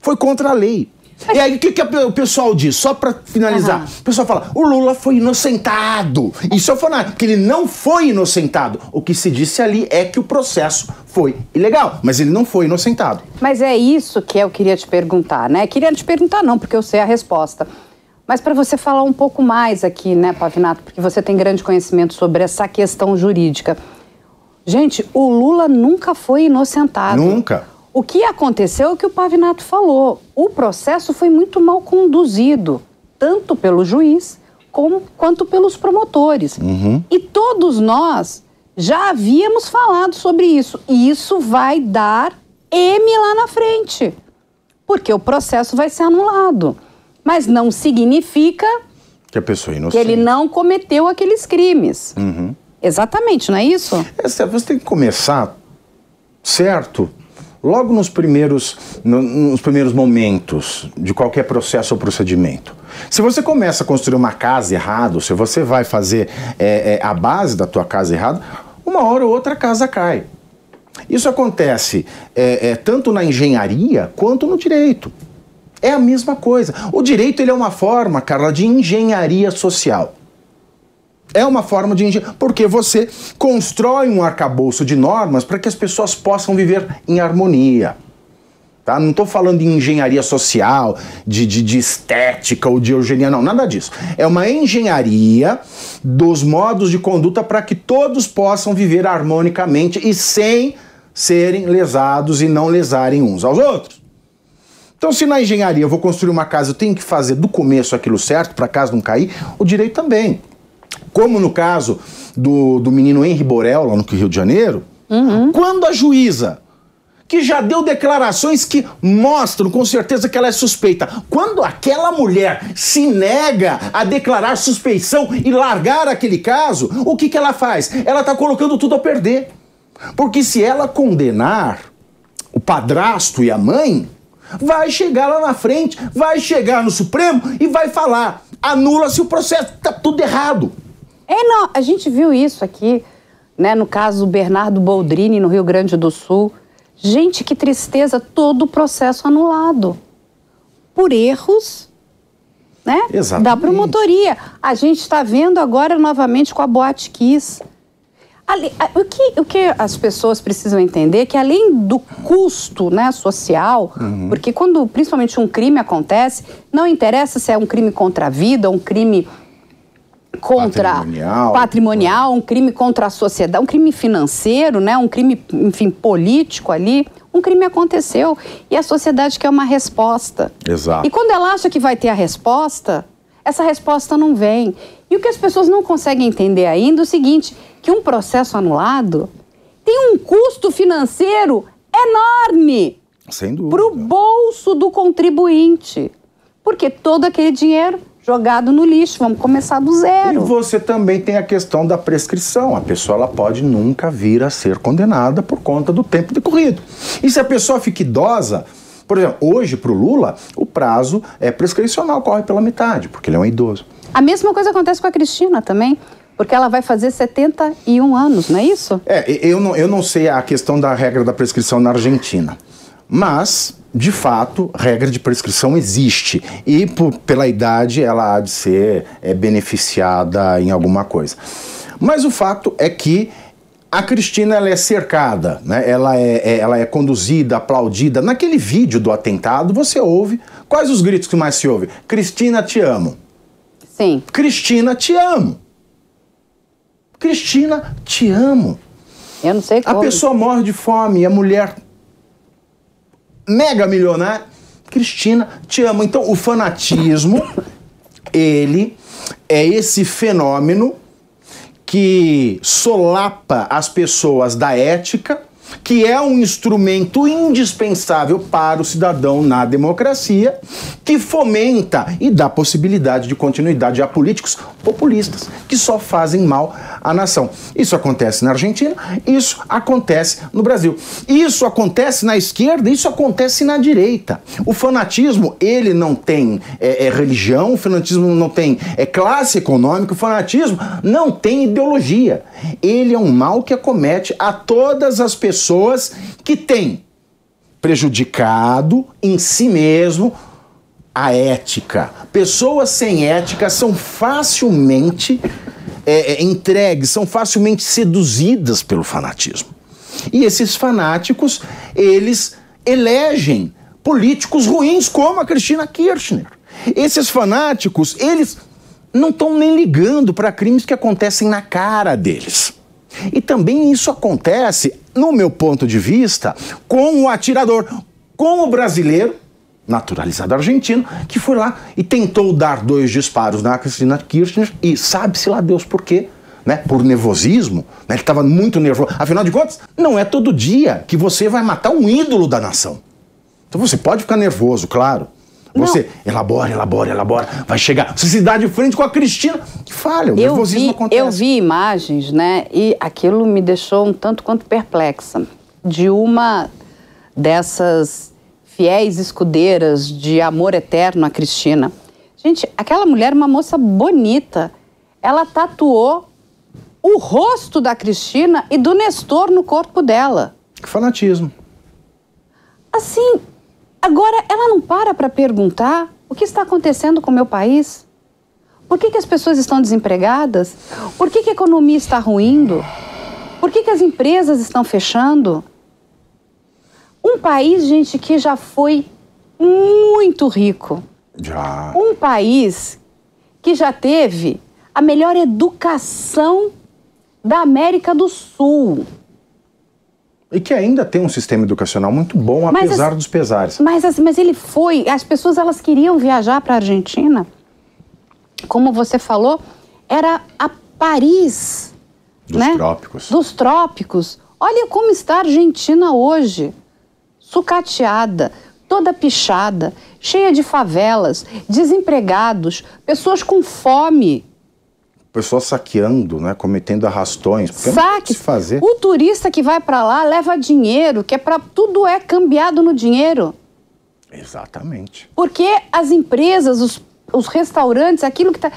Foi contra a lei. E aí, o que, que o pessoal diz? Só para finalizar, uhum. o pessoal fala: o Lula foi inocentado. Isso é falar, porque ele não foi inocentado. O que se disse ali é que o processo foi ilegal, mas ele não foi inocentado. Mas é isso que eu queria te perguntar, né? Queria te perguntar, não, porque eu sei a resposta. Mas para você falar um pouco mais aqui, né, Pavinato, porque você tem grande conhecimento sobre essa questão jurídica. Gente, o Lula nunca foi inocentado. Nunca. O que aconteceu é o que o Pavinato falou. O processo foi muito mal conduzido, tanto pelo juiz como, quanto pelos promotores. Uhum. E todos nós já havíamos falado sobre isso. E isso vai dar M lá na frente. Porque o processo vai ser anulado. Mas não significa Que a pessoa é que inocente. ele não cometeu aqueles crimes. Uhum. Exatamente, não é isso? É certo, você tem que começar certo. Logo nos primeiros, no- nos primeiros momentos de qualquer processo ou procedimento. Se você começa a construir uma casa errado, se você vai fazer é, é, a base da tua casa errado, uma hora ou outra a casa cai. Isso acontece é, é, tanto na engenharia quanto no direito. É a mesma coisa. O direito ele é uma forma, Carla, de engenharia social. É uma forma de engenharia. Porque você constrói um arcabouço de normas para que as pessoas possam viver em harmonia. Tá? Não estou falando de engenharia social, de, de, de estética ou de eugenia, não, nada disso. É uma engenharia dos modos de conduta para que todos possam viver harmonicamente e sem serem lesados e não lesarem uns aos outros. Então, se na engenharia eu vou construir uma casa, eu tenho que fazer do começo aquilo certo para a casa não cair, o direito também. Como no caso do, do menino Henri Borel, lá no Rio de Janeiro, quando a juíza, que já deu declarações que mostram com certeza que ela é suspeita, quando aquela mulher se nega a declarar suspeição e largar aquele caso, o que, que ela faz? Ela está colocando tudo a perder. Porque se ela condenar o padrasto e a mãe, vai chegar lá na frente, vai chegar no Supremo e vai falar: anula-se o processo, tá tudo errado. É, não, a gente viu isso aqui, né, no caso do Bernardo Boldrini, no Rio Grande do Sul. Gente, que tristeza, todo o processo anulado. Por erros, né? Exatamente. Da promotoria. A gente está vendo agora novamente com a Boate Kiss. Ali- o, que, o que as pessoas precisam entender é que além do custo né, social, porque quando principalmente um crime acontece, não interessa se é um crime contra a vida, um crime contra Patrimonial. patrimonial, um crime contra a sociedade, um crime financeiro, né, um crime, enfim, político ali, um crime aconteceu e a sociedade quer uma resposta. Exato. E quando ela acha que vai ter a resposta, essa resposta não vem. E o que as pessoas não conseguem entender ainda é o seguinte, que um processo anulado tem um custo financeiro enorme Sem dúvida. para o bolso do contribuinte. Porque todo aquele dinheiro jogado no lixo, vamos começar do E zero. você também tem a questão da prescrição. A pessoa ela pode nunca vir a ser condenada por conta do tempo decorrido. E se a pessoa fica idosa, por exemplo, hoje para o Lula, o prazo é prescricional, corre pela metade, porque ele é um idoso. A mesma coisa acontece com a Cristina também, porque ela vai fazer 71 anos, não é isso? É, eu não, eu não sei a questão da regra da prescrição na Argentina. Mas, de fato, regra de prescrição existe. E por- pela idade ela há de ser é, beneficiada em alguma coisa. Mas o fato é que a Cristina ela é cercada, né? ela, é, é- ela é conduzida, aplaudida. Naquele vídeo do atentado, você ouve. Quais os gritos que mais se ouve? Cristina, te amo. Sim. Cristina, te amo. Cristina, te amo. Eu não sei A como. pessoa morre de fome a mulher mega milionária. Cristina, te amo. Então, o fanatismo, ele é esse fenômeno que solapa as pessoas da ética, que é um instrumento indispensável para o cidadão na democracia, que fomenta e dá possibilidade de continuidade a políticos populistas que só fazem mal à nação. Isso acontece na Argentina, isso acontece no Brasil. Isso acontece na esquerda, isso acontece na direita. O fanatismo, ele não tem é, é, religião, o fanatismo não tem é, classe econômica, o fanatismo não tem ideologia. Ele é um mal que acomete a todas as pessoas que têm prejudicado em si mesmo a ética. Pessoas sem ética são facilmente é, é, entregues, são facilmente seduzidas pelo fanatismo. E esses fanáticos, eles elegem políticos ruins como a Cristina Kirchner. Esses fanáticos, eles não estão nem ligando para crimes que acontecem na cara deles. E também isso acontece, no meu ponto de vista, com o atirador, com o brasileiro, naturalizado argentino, que foi lá e tentou dar dois disparos na Cristina Kirchner e sabe-se lá Deus por quê. Né, por nervosismo, né, ele estava muito nervoso. Afinal de contas, não é todo dia que você vai matar um ídolo da nação. Então você pode ficar nervoso, claro. Você não. elabora, elabora, elabora, vai chegar. Você se dá de frente com a Cristina, que falha, o eu nervosismo vi, acontece. Eu vi imagens, né, e aquilo me deixou um tanto quanto perplexa, de uma dessas fiéis escudeiras de amor eterno a Cristina. Gente, aquela mulher é uma moça bonita. Ela tatuou o rosto da Cristina e do Nestor no corpo dela. Que fanatismo. Assim, Agora, ela não para para perguntar o que está acontecendo com o meu país? Por que, que as pessoas estão desempregadas? Por que, que a economia está ruindo? Por que, que as empresas estão fechando? Um país, gente, que já foi muito rico. Já. Um país que já teve a melhor educação da América do Sul. E que ainda tem um sistema educacional muito bom, apesar as, dos pesares. Mas, mas ele foi. As pessoas elas queriam viajar para a Argentina. Como você falou, era a Paris. Dos né? trópicos. Dos trópicos. Olha como está a Argentina hoje. Sucateada, toda pichada, cheia de favelas, desempregados, pessoas com fome pessoas saqueando, né, cometendo arrastões. Saque. fazer. O turista que vai para lá leva dinheiro, que é para tudo é cambiado no dinheiro. Exatamente. Porque as empresas, os, os restaurantes, aquilo que está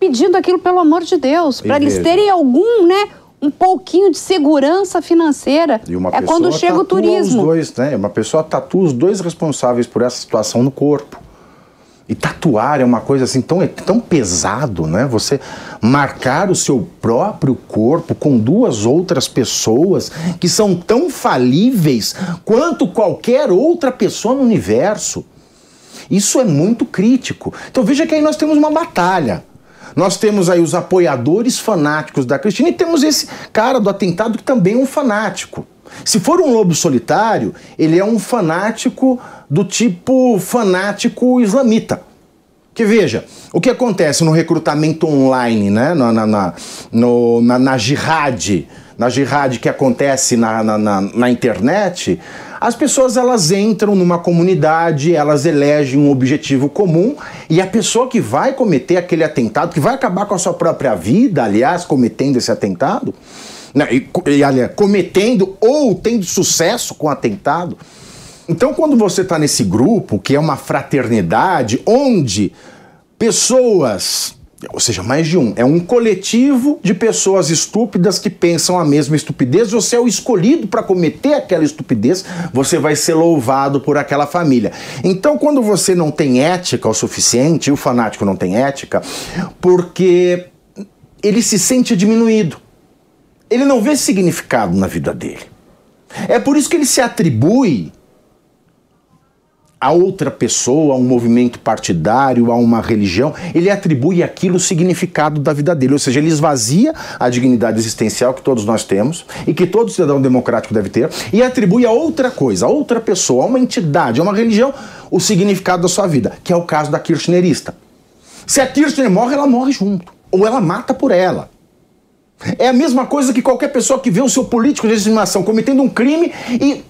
pedindo aquilo pelo amor de Deus, para eles terem algum, né, um pouquinho de segurança financeira. E uma é quando chega o turismo. Dois, né? Uma pessoa tatua os dois responsáveis por essa situação no corpo. E tatuar é uma coisa assim tão, tão pesado, né? Você marcar o seu próprio corpo com duas outras pessoas que são tão falíveis quanto qualquer outra pessoa no universo. Isso é muito crítico. Então veja que aí nós temos uma batalha. Nós temos aí os apoiadores fanáticos da Cristina e temos esse cara do atentado que também é um fanático. Se for um lobo solitário, ele é um fanático do tipo fanático islamita. Que veja, o que acontece no recrutamento online, né? na, na, na, no, na, na jihad, na jihad que acontece na, na, na, na internet, as pessoas elas entram numa comunidade, elas elegem um objetivo comum e a pessoa que vai cometer aquele atentado, que vai acabar com a sua própria vida, aliás, cometendo esse atentado, e, e aliás, cometendo ou tendo sucesso com atentado, então, quando você está nesse grupo, que é uma fraternidade, onde pessoas, ou seja, mais de um, é um coletivo de pessoas estúpidas que pensam a mesma estupidez, você é o escolhido para cometer aquela estupidez, você vai ser louvado por aquela família. Então, quando você não tem ética o suficiente, o fanático não tem ética, porque ele se sente diminuído. Ele não vê significado na vida dele. É por isso que ele se atribui a outra pessoa, a um movimento partidário, a uma religião, ele atribui aquilo o significado da vida dele, ou seja, ele esvazia a dignidade existencial que todos nós temos e que todo cidadão democrático deve ter e atribui a outra coisa, a outra pessoa, a uma entidade, a uma religião, o significado da sua vida, que é o caso da Kirchnerista. Se a Kirchner morre, ela morre junto, ou ela mata por ela. É a mesma coisa que qualquer pessoa que vê o seu político de estimação cometendo um crime e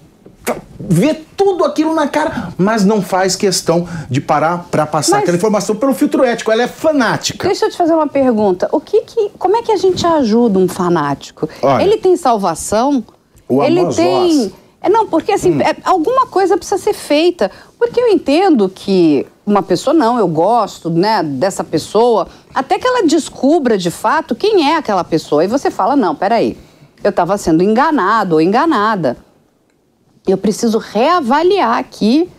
vê tudo aquilo na cara, mas não faz questão de parar para passar mas, aquela informação pelo filtro ético. Ela é fanática. Deixa eu te fazer uma pergunta. O que que, como é que a gente ajuda um fanático? Olha, ele tem salvação? O ele tem é, não, porque assim, hum. é, alguma coisa precisa ser feita. Porque eu entendo que uma pessoa, não, eu gosto né, dessa pessoa, até que ela descubra de fato quem é aquela pessoa. E você fala, não, peraí, eu estava sendo enganado ou enganada eu preciso reavaliar aqui,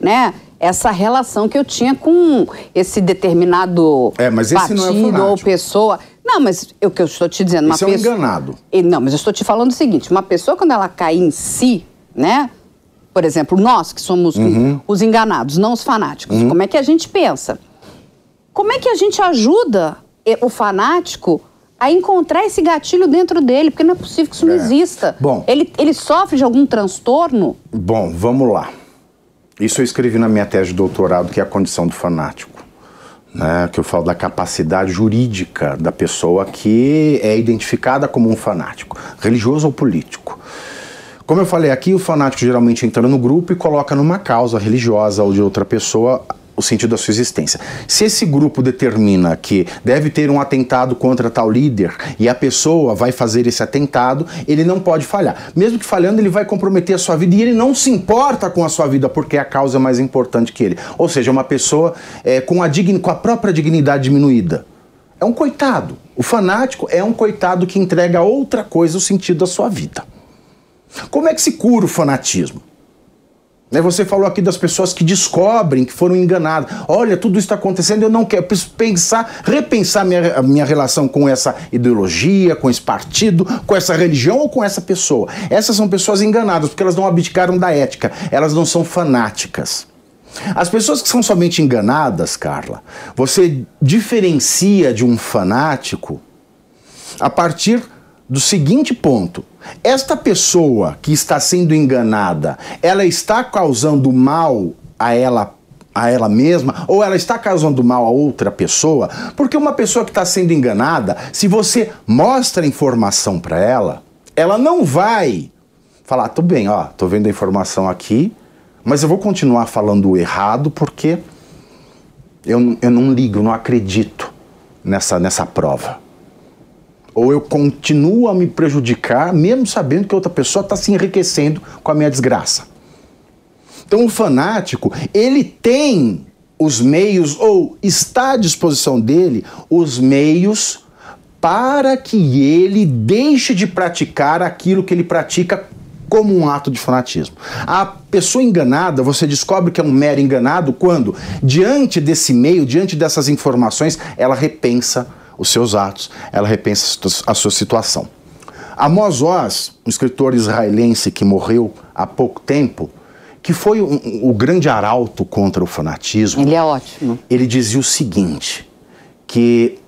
né? Essa relação que eu tinha com esse determinado é, mas esse partido não é ou pessoa. Não, mas o que eu estou te dizendo, uma pessoa. é um enganado. Não, mas eu estou te falando o seguinte: uma pessoa, quando ela cai em si, né? Por exemplo, nós que somos uhum. os enganados, não os fanáticos, uhum. como é que a gente pensa? Como é que a gente ajuda o fanático a encontrar esse gatilho dentro dele, porque não é possível que isso não É. exista. Bom. Ele, ele sofre de algum transtorno? Bom, vamos lá. Isso eu escrevi na minha tese de doutorado, que é a condição do fanático. Né, que eu falo da capacidade jurídica da pessoa que é identificada como um fanático, religioso ou político. Como eu falei aqui, o fanático geralmente entra no grupo e coloca numa causa religiosa ou de outra pessoa o sentido da sua existência. Se esse grupo determina que deve ter um atentado contra tal líder e a pessoa vai fazer esse atentado, ele não pode falhar. Mesmo que falhando, ele vai comprometer a sua vida e ele não se importa com a sua vida porque a causa é mais importante que ele. Ou seja, uma pessoa é, com, a digni- com a própria dignidade diminuída. É um coitado. O fanático é um coitado que entrega outra coisa o sentido da sua vida. Como é que se cura o fanatismo? Né, Você falou aqui das pessoas que descobrem que foram enganadas. Olha, tudo isso está acontecendo, eu não quero. Eu preciso pensar, repensar minha, minha relação com essa ideologia, com esse partido, com essa religião ou com essa pessoa. Essas são pessoas enganadas, porque elas não abdicaram da ética, elas não são fanáticas. As pessoas que são somente enganadas, Carla, você diferencia de um fanático a partir do seguinte ponto: esta pessoa que está sendo enganada, ela está causando mal a ela a ela mesma ou ela está causando mal a outra pessoa? Porque uma pessoa que está sendo enganada, se você mostra a informação para ela, ela não vai falar, tudo bem, ó, tô vendo a informação aqui, mas eu vou continuar falando errado porque eu, eu não ligo, não acredito nessa, nessa prova. Ou eu continuo a me prejudicar, mesmo sabendo que outra pessoa está se enriquecendo com a minha desgraça. Então o fanático, ele tem os meios, ou está à disposição dele, os meios para que ele deixe de praticar aquilo que ele pratica como um ato de fanatismo. A pessoa enganada, você descobre que é um mero enganado quando, diante desse meio, diante dessas informações, ela repensa os seus atos, ela repensa a sua situação. Amos Oz, um escritor israelense que morreu há pouco tempo, que foi um, um, o grande arauto contra o fanatismo, Ele é ótimo. ele dizia o seguinte, que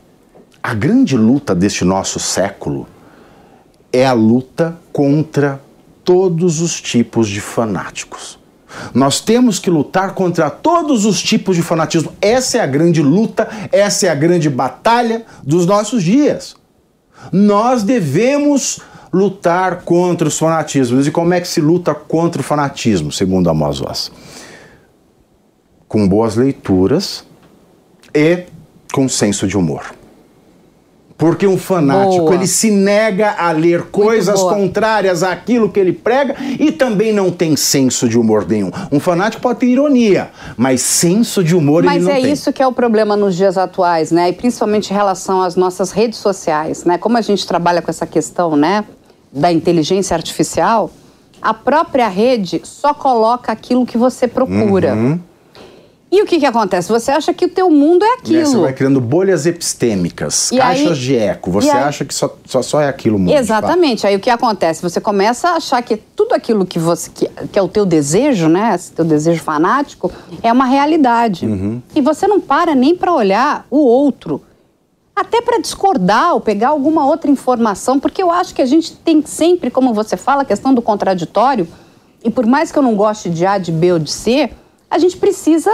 a grande luta deste nosso século é a luta contra todos os tipos de fanáticos. Nós temos que lutar contra todos os tipos de fanatismo. Essa é a grande luta, essa é a grande batalha dos nossos dias. Nós devemos lutar contra os fanatismos. E como é que se luta contra o fanatismo, segundo Amos? Com boas leituras e com senso de humor. Porque um fanático, Boa. ele se nega a ler coisas contrárias àquilo que ele prega e também não tem senso de humor nenhum. Um fanático pode ter ironia, mas senso de humor Mas ele não é tem. isso que é o problema nos dias atuais, né? E principalmente em relação às nossas redes sociais, né? Como a gente trabalha com essa questão, né, da inteligência artificial, a própria rede só coloca aquilo que você procura. Uhum. E o que que acontece? Você acha que o teu mundo é Né, Você aquilo. vai criando bolhas epistêmicas, E caixas aí- de eco. Você aí- acha que só, só, só é aquilo mundo. Exatamente. Aí o que acontece? Você começa a achar que tudo aquilo que você que, que é o teu desejo, né? Esse teu desejo fanático, é uma realidade. Uhum. E você não para nem para olhar o outro. Até para discordar ou pegar alguma outra informação, porque eu acho que a gente tem sempre, como você fala, a questão do contraditório, e por mais que eu não goste de A, de B ou de C, a gente precisa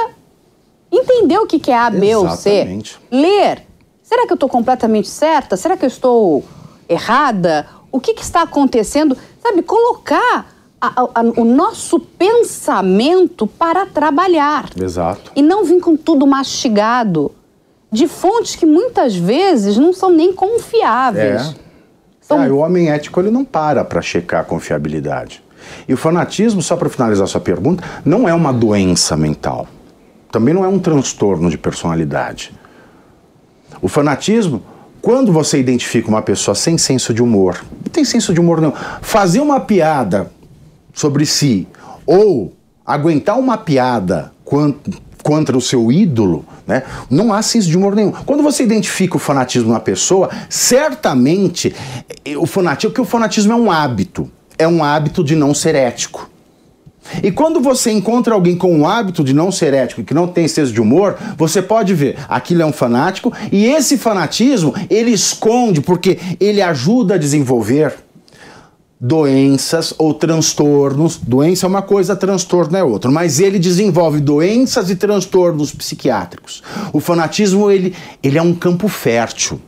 entender o que que é A, B ou C. Exatamente. Ler. Será que eu estou completamente certa? Será que eu estou errada? O que, que está acontecendo? Sabe, colocar a- a- o nosso pensamento para trabalhar. Exato. E não vir com tudo mastigado. De fontes que muitas vezes não são nem confiáveis. É. Ah, o homem ético ele não para para checar a confiabilidade. E o fanatismo, só para finalizar sua pergunta, não é uma doença mental. Também não é um transtorno de personalidade. O fanatismo, quando você identifica uma pessoa sem senso de humor, não tem senso de humor nenhum, fazer uma piada sobre si ou aguentar uma piada contra o seu ídolo, né, não há senso de humor nenhum. Quando você identifica o fanatismo na pessoa, certamente eh, o fanatismo, porque o fanatismo é um hábito, é um hábito de não ser ético. E quando você encontra alguém com o hábito de não ser ético, que não tem senso de humor, você pode ver, aquilo é um fanático e esse fanatismo ele esconde porque ele ajuda a desenvolver doenças ou transtornos. Doença é uma coisa, transtorno é outra, mas ele desenvolve doenças e transtornos psiquiátricos. O fanatismo ele, ele é um campo fértil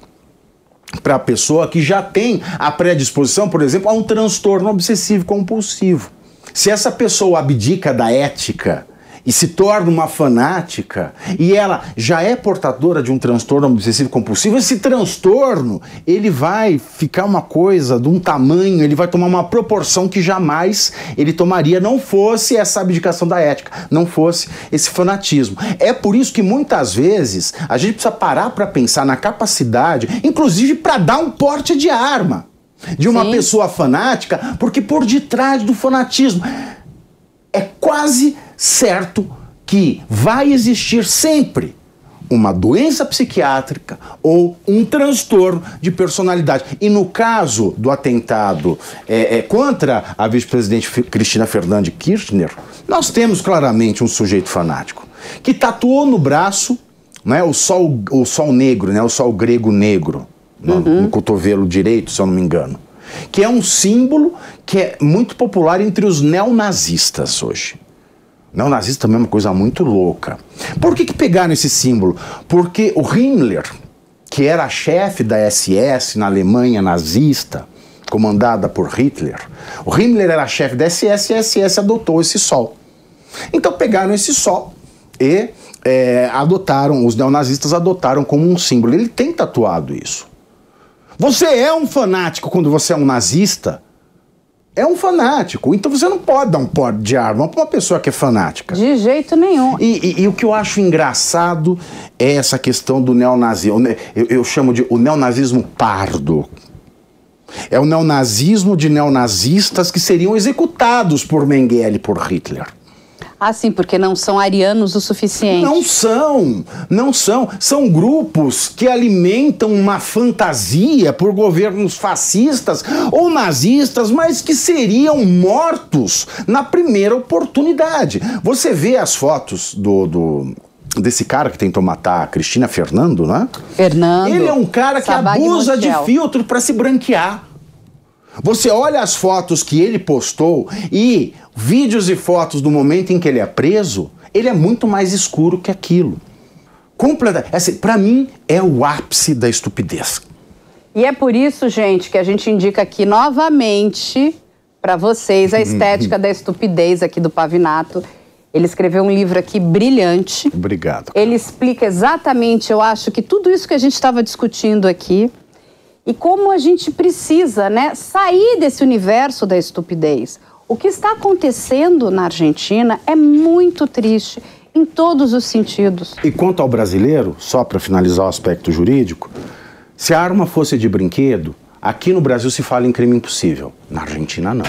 para a pessoa que já tem a predisposição, por exemplo, a um transtorno obsessivo compulsivo. Se essa pessoa abdica da ética e se torna uma fanática e ela já é portadora de um transtorno obsessivo compulsivo, esse transtorno ele vai ficar uma coisa de um tamanho, ele vai tomar uma proporção que jamais ele tomaria não fosse essa abdicação da ética, não fosse esse fanatismo. É por isso que muitas vezes a gente precisa parar para pensar na capacidade, inclusive para dar um porte de arma de uma Sim. pessoa fanática, porque por detrás do fanatismo é quase certo que vai existir sempre uma doença psiquiátrica ou um transtorno de personalidade. E no caso do atentado é, é, contra a vice-presidente Cristina Fernandes Kirchner, nós temos claramente um sujeito fanático que tatuou no braço né, o, sol, o sol negro, né, o sol grego negro no, uhum. no cotovelo direito, se eu não me engano. Que é um símbolo que é muito popular entre os neonazistas hoje. Neonazista também é uma coisa muito louca. Por que, que pegaram esse símbolo? Porque o Himmler, que era chefe da SS na Alemanha nazista, comandada por Hitler, o Himmler era chefe da SS e a SS adotou esse sol. Então pegaram esse sol e é, adotaram, os neonazistas adotaram como um símbolo. Ele tem tatuado isso. Você é um fanático quando você é um nazista. É um fanático. Então você não pode dar um porte de arma para uma pessoa que é fanática. De jeito nenhum. E, e, e, o que eu acho engraçado é essa questão do neonazismo. Eu, eu chamo de o neonazismo pardo. É o neonazismo de neonazistas que seriam executados por Mengele e por Hitler. Ah, sim, porque não são arianos o suficiente. Não são, não são. São grupos que alimentam uma fantasia por governos fascistas ou nazistas, mas que seriam mortos na primeira oportunidade. Você vê as fotos do, do desse cara que tentou matar a Cristina Fernando, né? Fernando. Ele é um cara que Sabag abusa de filtro para se branquear. Você olha as fotos que ele postou e vídeos e fotos do momento em que ele é preso, ele é muito mais escuro que aquilo. Completa, assim, para mim é o ápice da estupidez. E é por isso, gente, que a gente indica aqui novamente para vocês a estética da estupidez aqui do Pavinato. Ele escreveu um livro aqui brilhante. Obrigado. Ele explica exatamente, eu acho que tudo isso que a gente estava discutindo aqui e como a gente precisa, né, sair desse universo da estupidez. O que está acontecendo na Argentina é muito triste em todos os sentidos. E quanto ao brasileiro, só para finalizar o aspecto jurídico, se a arma fosse de brinquedo, aqui no Brasil se fala em crime impossível, na Argentina não.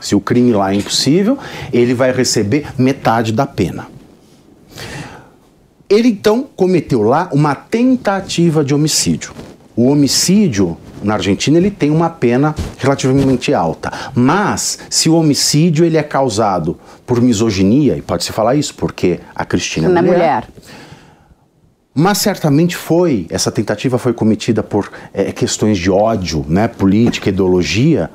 Se o crime lá é impossível, ele vai receber metade da pena. Ele então cometeu lá uma tentativa de homicídio. O homicídio na Argentina ele tem uma pena relativamente alta. Mas se o homicídio ele é causado por misoginia, e pode se falar isso porque a Cristina é mulher, mulher. Mas certamente foi, essa tentativa foi cometida por é, questões de ódio, né, política, ideologia,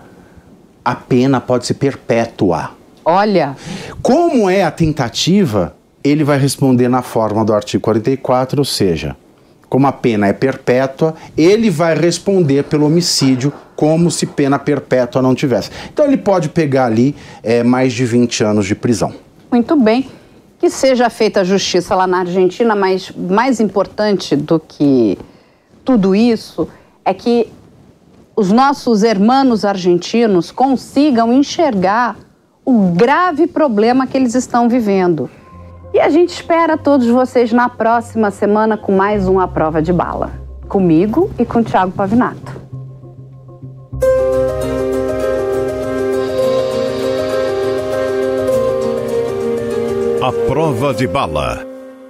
a pena pode ser perpétua. Olha. Como é a tentativa, ele vai responder na forma do artigo 44, ou seja, como a pena é perpétua, ele vai responder pelo homicídio como se pena perpétua não tivesse. Então ele pode pegar ali é, mais de 20 anos de prisão. Muito bem. Que seja feita a justiça lá na Argentina, mas mais importante do que tudo isso é que os nossos irmãos argentinos consigam enxergar o grave problema que eles estão vivendo. E a gente espera todos vocês na próxima semana com mais uma prova de bala. Comigo e com o Thiago Pavinato. A prova de bala.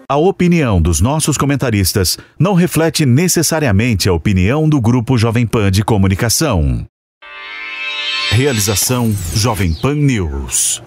A opinião dos nossos comentaristas não reflete necessariamente a opinião do Grupo Jovem Pan de Comunicação. Realização Jovem Pan News.